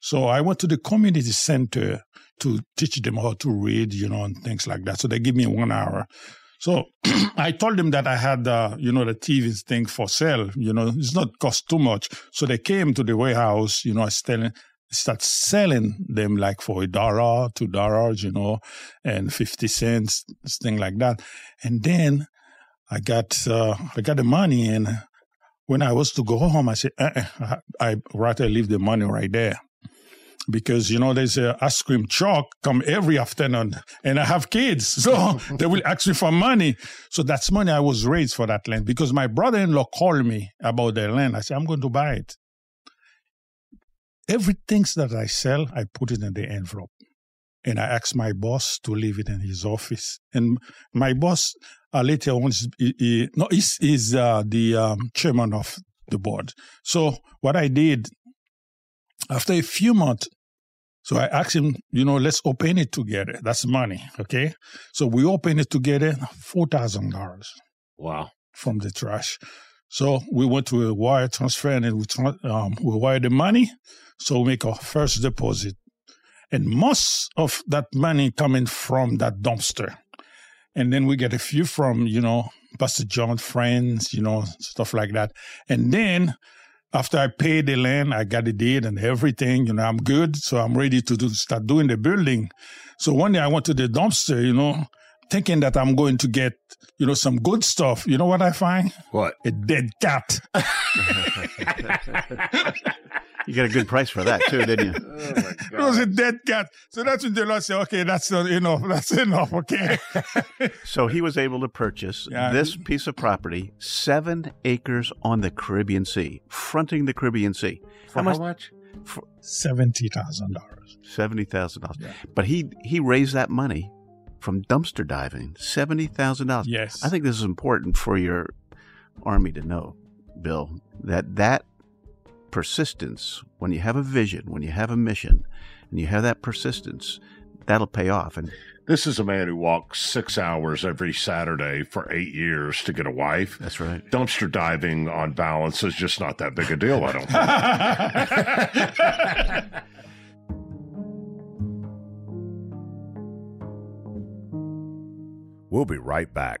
So I went to the community center to teach them how to read, you know, and things like that. So they give me one hour. So I told them that I had, uh, you know, the TV thing for sale. You know, it's not cost too much. So they came to the warehouse. You know, I start start selling them like for a dollar, two dollars, you know, and fifty cents, thing like that. And then I got uh, I got the money, and when I was to go home, I said, uh-uh, I I rather leave the money right there because you know there's a ice cream truck come every afternoon and i have kids. So they will ask me for money. So that's money i was raised for that land because my brother-in-law called me about the land. I said i'm going to buy it. Everything that i sell i put it in the envelope. And i asked my boss to leave it in his office. And my boss uh, later on he, he- no is is uh, the um, chairman of the board. So what i did after a few months, so I asked him, you know, let's open it together. That's money, okay? So we opened it together, four thousand dollars Wow. from the trash. So we went to a wire transfer and then we um, we wired the money. So we make our first deposit, and most of that money coming from that dumpster, and then we get a few from you know Pastor John friends, you know stuff like that, and then after I paid the land, I got the deed and everything. You know, I'm good, so I'm ready to do, start doing the building. So one day I went to the dumpster, you know, thinking that I'm going to get, you know, some good stuff. You know what I find? What? A dead cat. You got a good price for that too, didn't you? Oh, it was a dead cat. So that's when the Lord said, okay, that's enough. That's enough. Okay. So he was able to purchase Yeah. this piece of property, seven acres on the Caribbean Sea, fronting the Caribbean Sea. For how much? For $70,000. seventy thousand dollars. But he he raised that money from dumpster diving. Seventy thousand dollars. Yes. I think this is important for your army to know, Bill, that that persistence, when you have a vision, when you have a mission, and you have that persistence, that'll pay off. And This is a man who walks six hours every Saturday for eight years to get a wife. that's right. Dumpster diving on balance is just not that big a deal, I don't think. We'll be right back.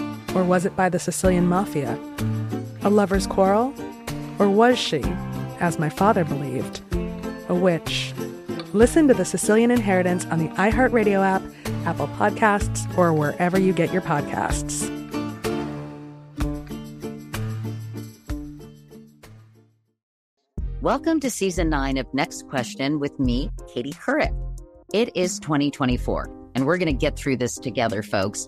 Or was it by the Sicilian mafia? A lover's quarrel? Or was she, as my father believed, a witch? Listen to The Sicilian Inheritance on the iHeartRadio app, Apple Podcasts, or wherever you get your podcasts. Welcome to season nine of Next Question with me, Katie Couric. It is 2024, and we're going to get through this together, folks.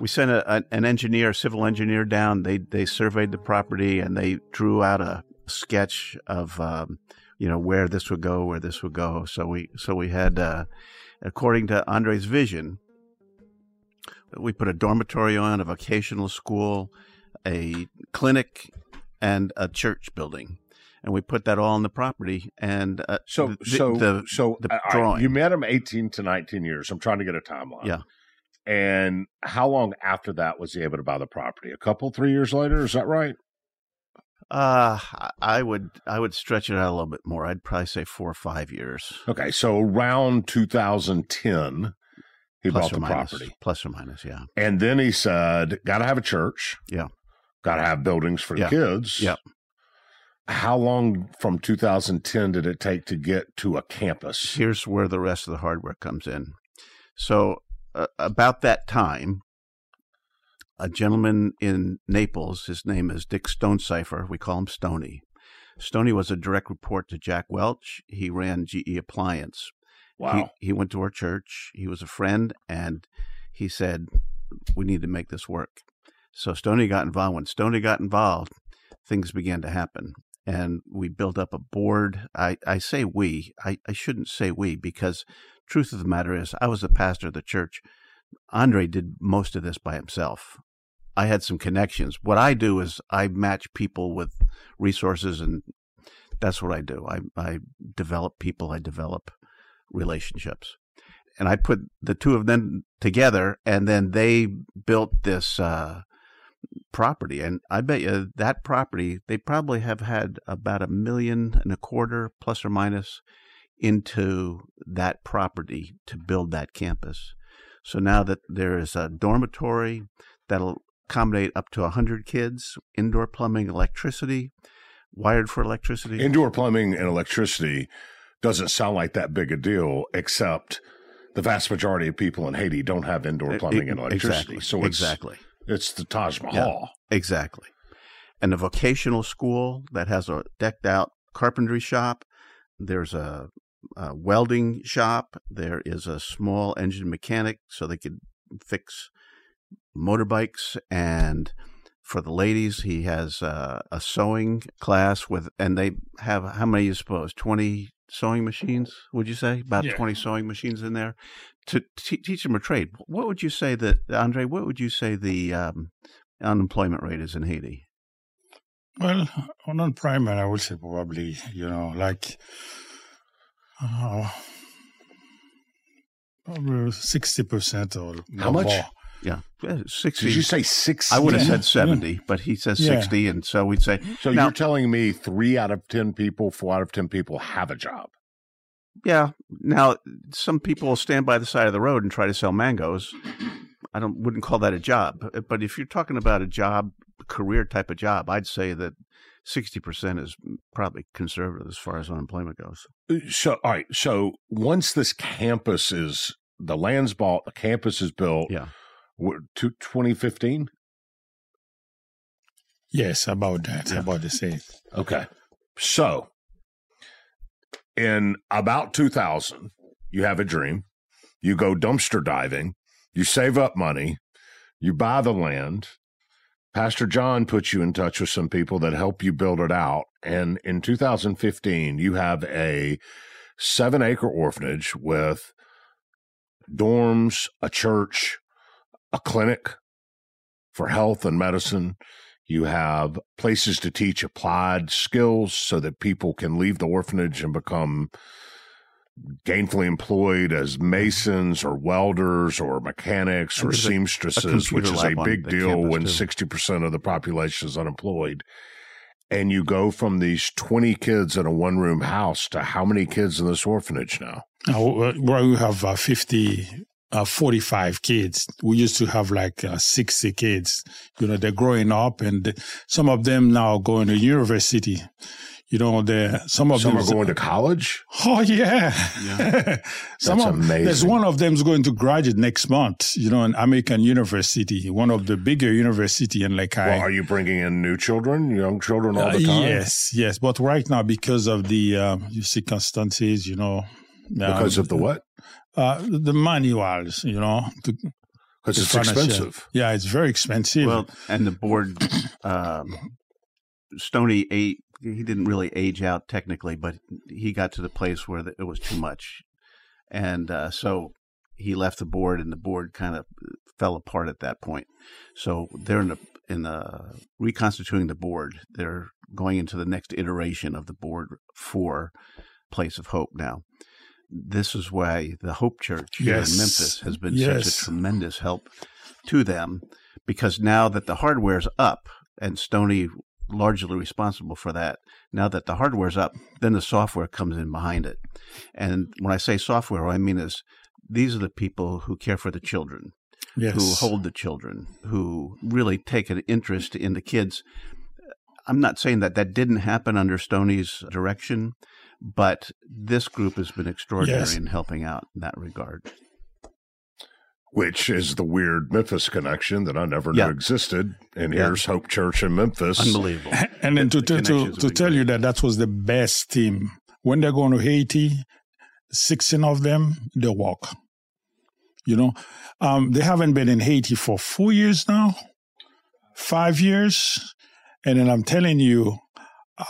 We sent a, a, an engineer, a civil engineer down. They they surveyed the property and they drew out a sketch of um, you know where this would go, where this would go. So we so we had, uh, according to Andre's vision, we put a dormitory on, a vocational school, a clinic, and a church building. And we put that all on the property, and uh, so the, so the, so the drawing. you met him eighteen to nineteen years. I'm trying to get a timeline. Yeah. And how long after that was he able to buy the property? A couple, three years later, is that right? Uh, I would I would stretch it out a little bit more. I'd probably say four or five years. Okay, so around 2010, he Plus bought the minus. property, Plus or minus, yeah. and then he said, "Got to have a church. Yeah. Got to have buildings for the Yeah. kids." Yep. How long from 2010 did it take to get to a campus? Here's where the rest of the hardware comes in. So uh, about that time, a gentleman in Naples, his name is Dick Stonecipher. We call him Stony. Stony was a direct report to Jack Welch. He ran GE Appliance. Wow. He, he went to our church. He was a friend, and he said, "We need to make this work." So Stony got involved. When Stony got involved, things began to happen, and we built up a board. I, I say we. I, I shouldn't say we because truth of the matter is, I was the pastor of the church. Andre did most of this by himself. I had some connections. What I do is I match people with resources, and that's what I do. I, I develop people, I develop relationships. And I put the two of them together, and then they built this uh, property. And I bet you that property, they probably have had about a million and a quarter, plus or minus, into that property to build that campus. So now that there is a dormitory that'll accommodate up to 100 kids, indoor plumbing, electricity, wired for electricity. Indoor plumbing and electricity doesn't sound like that big a deal, except the vast majority of people in Haiti don't have indoor plumbing and E- electricity. Exactly. So it's, exactly. it's the Taj Mahal. Exactly. And a vocational school that has a decked out carpentry shop. There's a, a welding shop. There is a small engine mechanic so they could fix motorbikes. And for the ladies, he has uh, a sewing class with, and they have how many you suppose? 20 sewing machines, would you say? About Yeah. 20 sewing machines in there to t- teach them a trade. What would you say that, Andre, what would you say the um, unemployment rate is in Haiti? Well, on unemployment, I would say probably, you know, like uh, probably 60% or How much? more. Yeah, Yeah, sixty. Did you say 60? I would have said seventy, but he says Yeah. sixty, and so we'd say. So now, you're telling me three out of 10 people, four out of 10 people have a job? Yeah. Now, some people will stand by the side of the road and try to sell mangoes. I don't wouldn't call that a job, but if you're talking about a job, career type of job, I'd say that sixty percent is probably conservative as far as unemployment goes. Uh, so, all right. So once this campus is, the land's bought, the campus is built. Yeah. To 2015? Yes, about that, about the same. Okay. So, in about 2000, you have a dream. You go dumpster diving. You save up money. You buy the land. Pastor John puts you in touch with some people that help you build it out. And in 2015, you have a seven acre orphanage with dorms, a church, a clinic for health and medicine. You have places to teach applied skills so that people can leave the orphanage and become gainfully employed as masons or welders or mechanics or there's a- a seamstresses, which is a big deal when too. 60% of the population is unemployed. And you go from these 20 kids in a one room house to how many kids in this orphanage now? Now, uh, we have uh, 50, uh, 45 kids. We used to have like uh, 60 kids. You know, they're growing up and some of them now going to university. You know, they some of Some them are going to college. Oh yeah, some That's of, amazing. There's one of them's going to graduate next month. You know, an American university, one of the bigger university in Lake Well, are you bringing in new children, young children all the Uh, time? yes, yes. But right now, because of the um, circumstances, you know, Because of the what? Uh, the manuals, you know, to- 'Cause it's financial- expensive. Yeah, it's very expensive. Well, and the board, um, Stony ate. He didn't really age out technically, but he got to the place where the, it was too much, and uh, so he left the board, and the board kind of fell apart at that point. So they're in the in the reconstituting the board. They're going into the next iteration of the board for Place of Hope now. This is why the Hope Church here Yes. in Memphis has been such a tremendous help to them because now that the hardware's up and Stony largely responsible for that. Now that the hardware's up, then the software comes in behind it. And when I say software, what I mean is these are the people who care for the children, Yes. who hold the children, who really take an interest in the kids. I'm not saying that that didn't happen under Stony's direction, but this group has been extraordinary Yes. in helping out in that regard. Which is the weird Memphis connection that I never Yeah. knew existed. And Yeah. here's Hope Church in Memphis. Unbelievable. and then to, to, to, to tell you that that was the best team. When they're going to Haiti, 16 of them, they walk. You know, um, they haven't been in Haiti for four years now, five years. And then I'm telling you,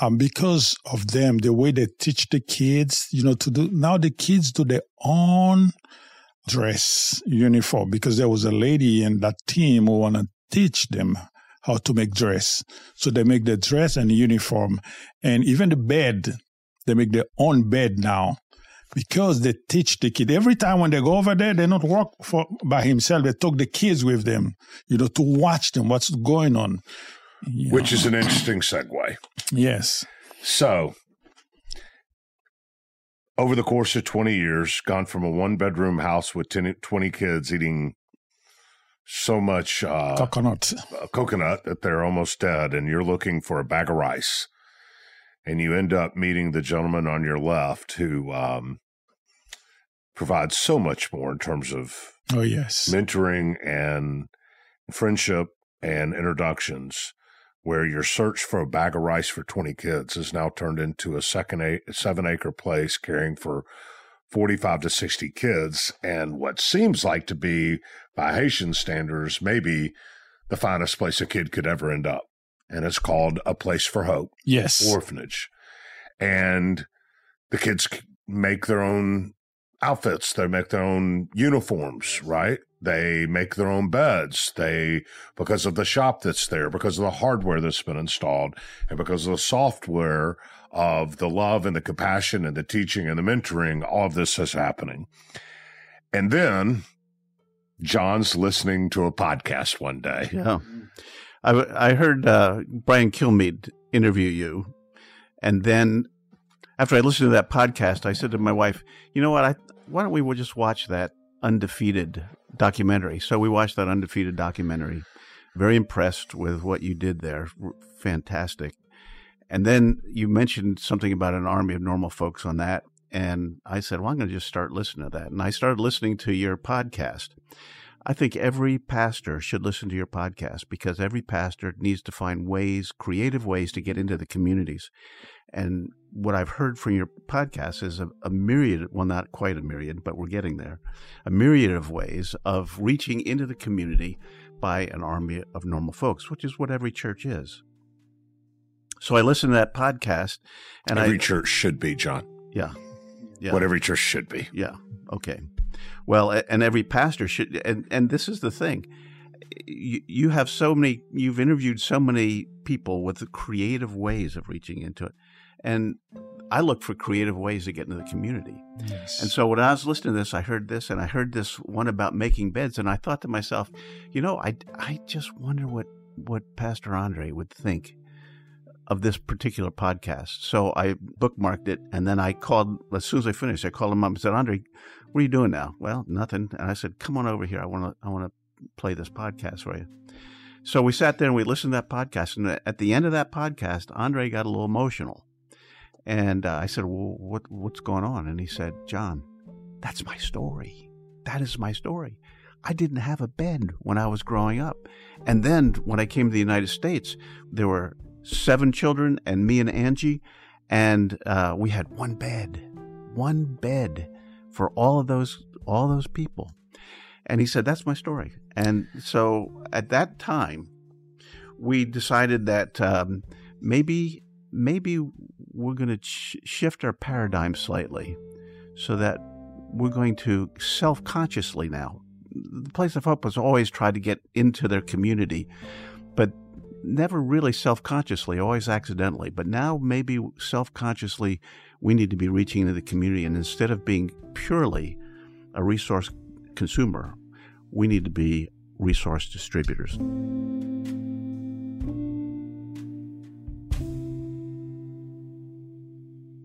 um, because of them, the way they teach the kids, you know, to do now the kids do their own dress uniform because there was a lady in that team who want to teach them how to make dress. So they make the dress and uniform and even the bed, they make their own bed now because they teach the kid. Every time when they go over there, they not work for by himself. They took the kids with them, you know, to watch them, what's going on. Which know. is an interesting segue. Yes. So, over the course of 20 years, gone from a one bedroom house with 10, 20 kids eating so much uh, coconut. uh, coconut that they're almost dead, and you're looking for a bag of rice. And you end up meeting the gentleman on your left who um, provides so much more in terms of Oh, yes. mentoring and friendship and introductions where your search for a bag of rice for 20 kids is now turned into a second eight, seven acre place caring for 45 to 60 kids and what seems like to be by Haitian standards maybe the finest place a kid could ever end up. And it's called a place for hope. Yes. orphanage. And the kids make their own outfits they make their own uniforms right they make their own beds they because of the shop that's there because of the hardware that's been installed and because of the software of the love and the compassion and the teaching and the mentoring all of this is happening and then John's listening to a podcast one day. Yeah. I, I heard uh, Brian Kilmeade interview you. And then after I listened to that podcast, I said to my wife, you know what? I, why don't we just watch that undefeated documentary? So we watched that undefeated documentary. Very impressed with what you did there. Fantastic. And then you mentioned something about an army of normal folks on that. And I said, well, I'm going to just start listening to that. And I started listening to your podcast. I think every pastor should listen to your podcast because every pastor needs to find ways, creative ways to get into the communities. And what I've heard from your podcast is a, a, myriad, well, not quite a myriad, but we're getting there, a myriad of ways of reaching into the community by an army of normal folks, which is what every church is. So I listened to that podcast, and every I, church should be, John. Yeah, yeah. What every church should be. Yeah. Okay. Well, and every pastor should, and and this is the thing. You, you have so many. You've interviewed so many people with creative ways of reaching into it, and I look for creative ways to get into the community. Yes. And so when I was listening to this, I heard this, and I heard this one about making beds, and I thought to myself, you know, I I just wonder what what Pastor Andre would think of this particular podcast. So I bookmarked it and then I called, as soon as I finished, I called him up and said, Andre, what are you doing now? Well, nothing. And I said, come on over here. I want to, I want to play this podcast for you. So we sat there and we listened to that podcast. And at the end of that podcast, Andre got a little emotional. And uh, I said, well, what, what's going on? And he said, John, that's my story. That is my story. I didn't have a bed when I was growing up. And then when I came to the United States, there were seven children and me and Angie, and uh, we had one bed, one bed for all of those all those people. And he said, "That's my story." And so at that time, we decided that um, maybe maybe we're going to sh- shift our paradigm slightly, so that we're going to self consciously now. The Place of Hope has always tried to get into their community, but never really self consciously, always accidentally. But now, maybe self consciously, we need to be reaching into the community. And instead of being purely a resource consumer, we need to be resource distributors.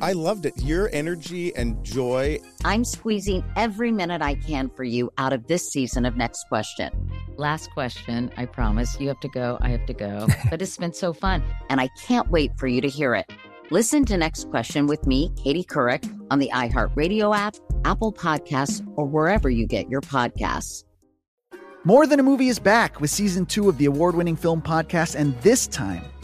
I loved it. Your energy and joy. I'm squeezing every minute I can for you out of this season of Next Question. Last question, I promise. You have to go, I have to go. but it's been so fun, and I can't wait for you to hear it. Listen to Next Question with me, Katie Couric, on the iHeartRadio app, Apple Podcasts, or wherever you get your podcasts. More Than a Movie is back with season two of the award winning film podcast, and this time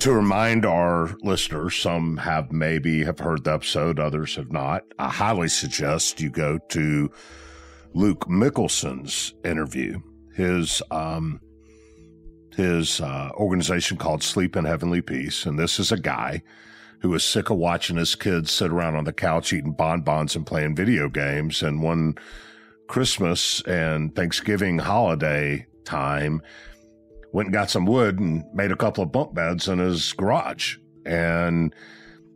To remind our listeners, some have maybe have heard the episode, others have not. I highly suggest you go to Luke Mickelson's interview. His um, his uh, organization called Sleep in Heavenly Peace, and this is a guy who was sick of watching his kids sit around on the couch eating bonbons and playing video games. And one Christmas and Thanksgiving holiday time, went and got some wood and made a couple of bunk beds in his garage. And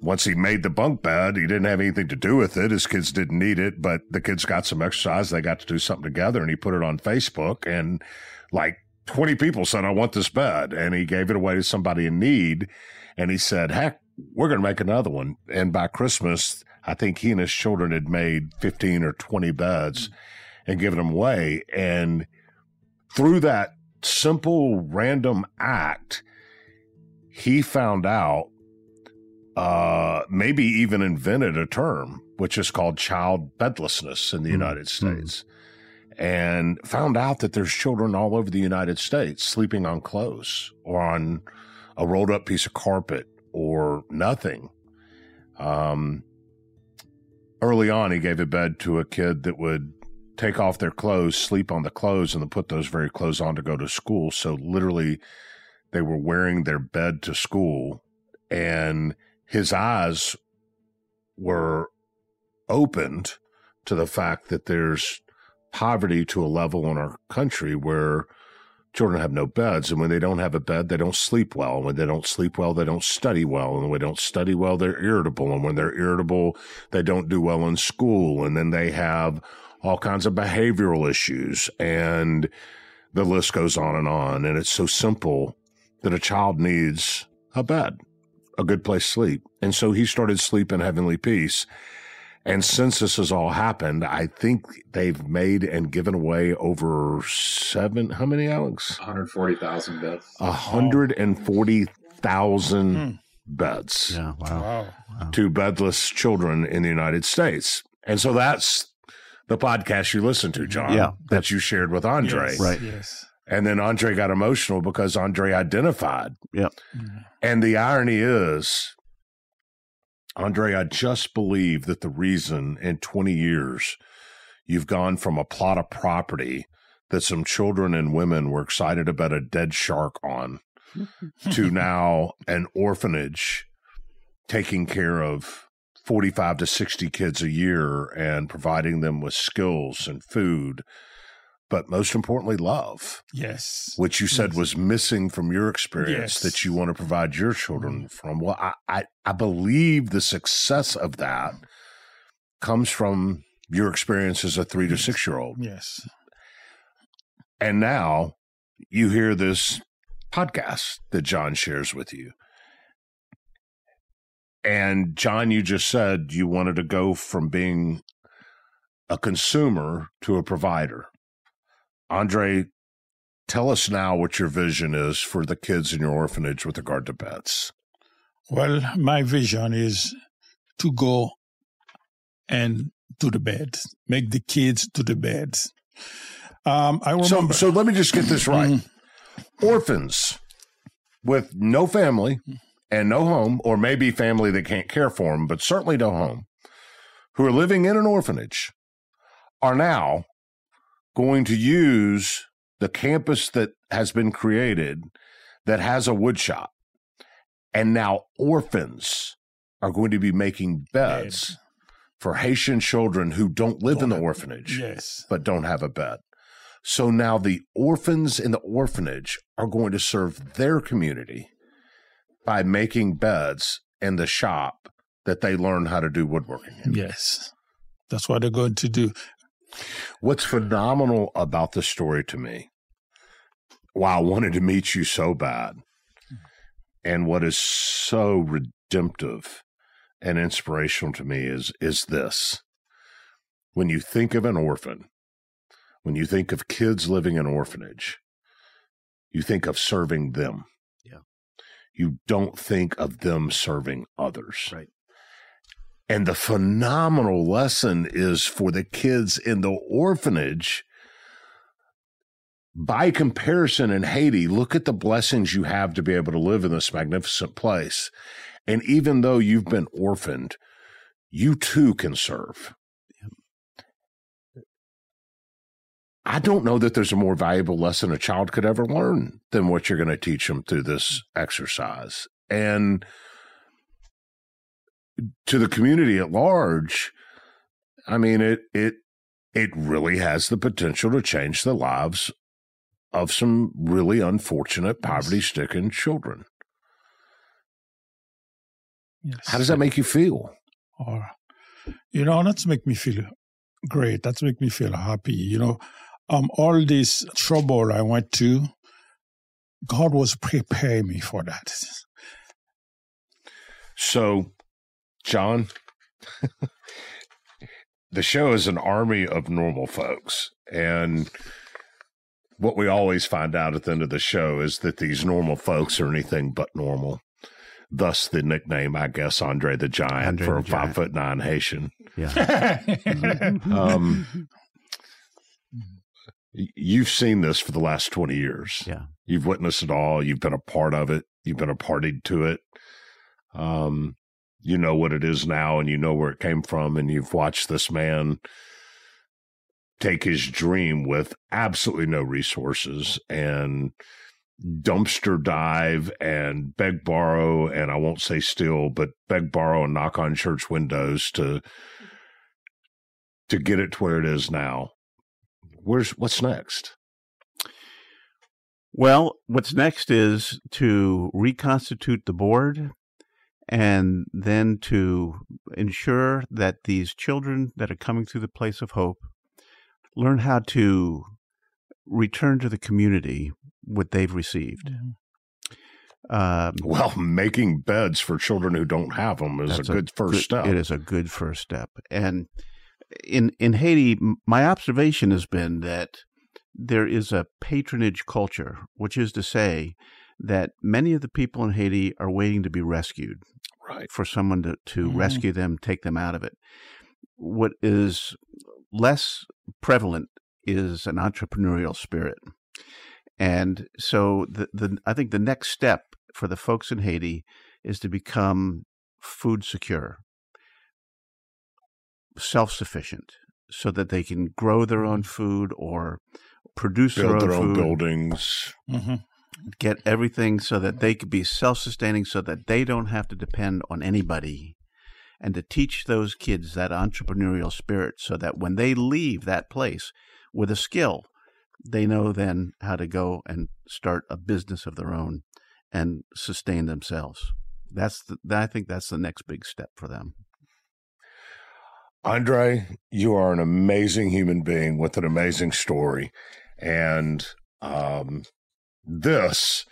once he made the bunk bed, he didn't have anything to do with it. His kids didn't need it, but the kids got some exercise. They got to do something together and he put it on Facebook and like 20 people said, I want this bed. And he gave it away to somebody in need. And he said, heck, we're going to make another one. And by Christmas, I think he and his children had made 15 or 20 beds mm. and given them away. And through that simple random act, he found out, uh, maybe even invented a term, which is called child bedlessness in the Mm. United States. And found out that there's children all over the United States sleeping on clothes or on a rolled up piece of carpet or nothing. Um, early on, he gave a bed to a kid that would take off their clothes, sleep on the clothes, and then put those very clothes on to go to school. So literally, they were wearing their bed to school, and his eyes were opened to the fact that there's poverty to a level in our country where children have no beds. And when they don't have a bed, they don't sleep well. And when they don't sleep well, they don't study well. And when they don't study well, they're irritable. And when they're irritable, they don't do well in school. And then they have all kinds of behavioral issues. And the list goes on and on. And it's so simple that a child needs a bed, a good place to sleep. And so he started Sleep in Heavenly Peace. And since this has all happened, I think they've made and given away over seven, how many, Alex? 140,000 beds. A hundred and forty thousand hmm. beds Yeah, wow. Wow. to bedless children in the United States. And so that's the podcast you listened to, John. Yeah. That you shared with Andre. Yes, Right. Yes. And then Andre got emotional because Andre identified. Yep. And the irony is, Andre, I just believe that the reason in 20 years you've gone from a plot of property that some children and women were excited about a dead shark on to now an orphanage taking care of 45 to 60 kids a year and providing them with skills and food, but most importantly, love Yes. which you said Yes. was missing from your experience Yes. that you want to provide your children mm-hmm. from. Well, I, I, I believe the success of that mm-hmm. comes from your experience as a three to Yes. six year old. Yes. And now you hear this podcast that John shares with you. And John, you just said you wanted to go from being a consumer to a provider. Andre, tell us now what your vision is for the kids in your orphanage with regard to pets. Well, my vision is to go and to the bed, make the kids to the bed. Um, I So, remember. so let me just get this right. Mhm. Orphans with no family and no home, or maybe family that can't care for them, but certainly no home, who are living in an orphanage, are now going to use the campus that has been created that has a wood shop. And now orphans are going to be making beds for Haitian children who don't live in the orphanage, Yes. but don't have a bed. So now the orphans in the orphanage are going to serve their community by making beds in the shop that they learn how to do woodworking in. Yes. That's what they're going to do. What's phenomenal about this story to me, why I wanted to meet you so bad, and what is so redemptive and inspirational to me is is this. When you think of an orphan, when you think of kids living in orphanage, you think of serving them. You don't think of them serving others. Right. And the phenomenal lesson is for the kids in the orphanage. By comparison, in Haiti, look at the blessings you have to be able to live in this magnificent place. And even though you've been orphaned, you too can serve. I don't know that there's a more valuable lesson a child could ever learn than what you're going to teach them through this exercise. And to the community at large, I mean it it it really has the potential to change the lives of some really unfortunate poverty-stricken children. Yes. How does that make you feel? Or, you know, that's make me feel great. That's make me feel happy. You know, um, all this trouble I went to, God was preparing me for that. So, John, the show is an army of normal folks. And what we always find out at the end of the show is that these normal folks are anything but normal. Thus, the nickname, I guess, Andre the Giant Andre for the a five foot nine Haitian. Yeah. Um, y- you've seen this for the last 20 years. Yeah. You've witnessed it all. You've been a part of it. You've been a party to it. Um, you know what it is now and you know where it came from. And you've watched this man take his dream with absolutely no resources and dumpster dive and beg, borrow, and I won't say steal, but beg, borrow, and knock on church windows to to get it to where it is now. Where's what's next? Well, what's next is to reconstitute the board and then to ensure that these children that are coming through the place of hope learn how to return to the community what they've received. Um, Well, making beds for children who don't have them is a That's good first step. It is a good first step. And in in Haiti, my observation has been that there is a patronage culture, which is to say that many of the people in Haiti are waiting to be rescued Right. for someone to, to Mhm. rescue them, take them out of it. What is less prevalent is an entrepreneurial spirit. And so the, the I think the next step for the folks in Haiti is to become food secure, self sufficient, so that they can grow their own food or produce Build their their own own food, buildings. hmm get everything so that they could be self sustaining, so that they don't have to depend on anybody. And to teach those kids that entrepreneurial spirit so that when they leave that place with a skill, they know then how to go and start a business of their own and sustain themselves. That's the, I think that's the next big step for them. Andre, you are an amazing human being with an amazing story. And um, this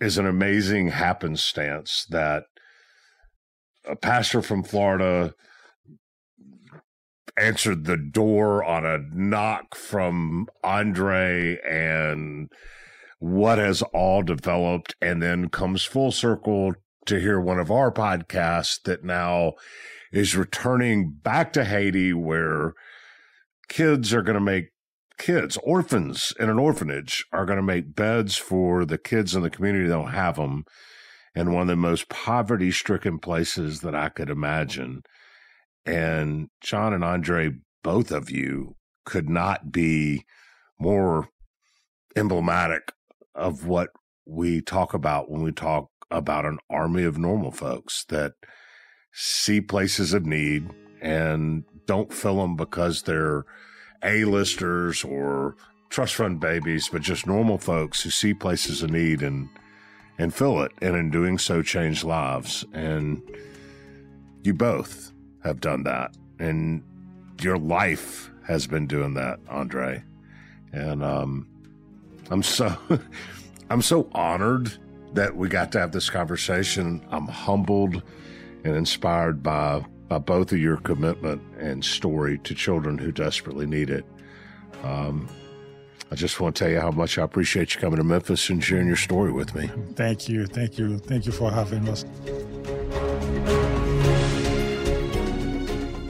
is an amazing happenstance that a pastor from Florida answered the door on a knock from Andre and what has all developed and then comes full circle to hear one of our podcasts that now is returning back to Haiti where kids are going to make kids, orphans in an orphanage are going to make beds for the kids in the community that don't have them in one of the most poverty stricken places that I could imagine. And John and Andre, both of you could not be more emblematic of what we talk about when we talk about an army of normal folks that see places of need and don't fill them because they're A-listers or trust fund babies, but just normal folks who see places of need and and fill it, and in doing so, change lives. And you both have done that, and your life has been doing that, Andre. And um, I'm so I'm so honored that we got to have this conversation. I'm humbled and inspired by by both of your commitment and story to children who desperately need it. Um, I just want to tell you how much I appreciate you coming to Memphis and sharing your story with me. Thank you. Thank you. Thank you for having us.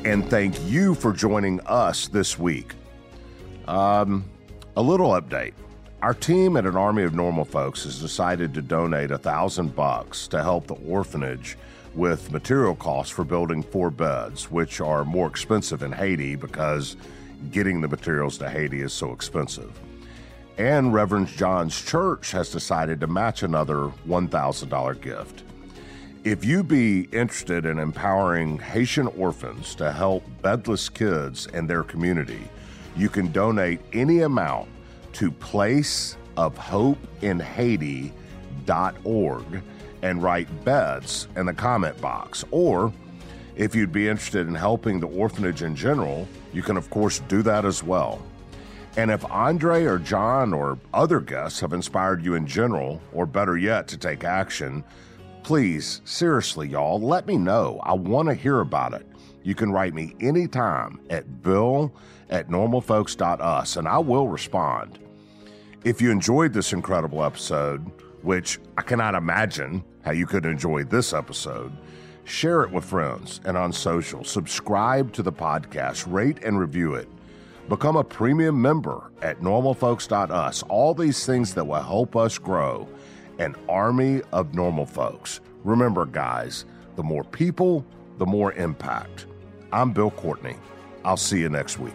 And thank you for joining us this week. Um, a little update. Our team at an Army of Normal Folks has decided to donate a thousand bucks to help the orphanage with material costs for building four beds, which are more expensive in Haiti because getting the materials to Haiti is so expensive. And Reverend John's church has decided to match another $1,000 gift. If you be interested in empowering Haitian orphans to help bedless kids and their community, you can donate any amount to placeofhopeinhaiti.org and write beds in the comment box. Or if you'd be interested in helping the orphanage in general, you can, of course, do that as well. And if Andre or John or other guests have inspired you in general, or better yet, to take action, please, seriously, y'all, let me know. I want to hear about it. You can write me anytime at bill at normalfolks.us, and I will respond. If you enjoyed this incredible episode, which I cannot imagine how you could enjoy this episode, share it with friends and on social. Subscribe to the podcast, rate and review it. Become a premium member at normalfolks.us. All these things that will help us grow an army of normal folks. Remember, guys, the more people, the more impact. I'm Bill Courtney. I'll see you next week.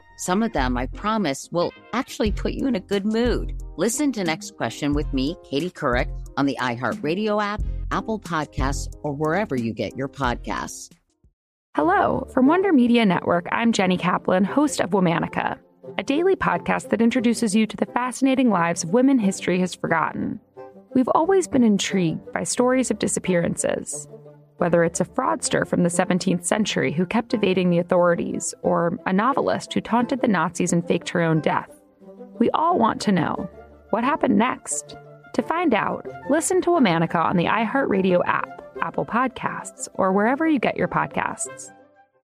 some of them, I promise, will actually put you in a good mood. Listen to Next Question with me, Katie Couric, on the iHeartRadio app, Apple Podcasts, or wherever you get your podcasts. Hello. From Wonder Media Network, I'm Jenny Kaplan, host of Womanica, a daily podcast that introduces you to the fascinating lives of women history has forgotten. We've always been intrigued by stories of disappearances whether it's a fraudster from the 17th century who kept evading the authorities, or a novelist who taunted the Nazis and faked her own death. We all want to know what happened next. To find out, listen to Womanica on the iHeartRadio app, Apple Podcasts, or wherever you get your podcasts.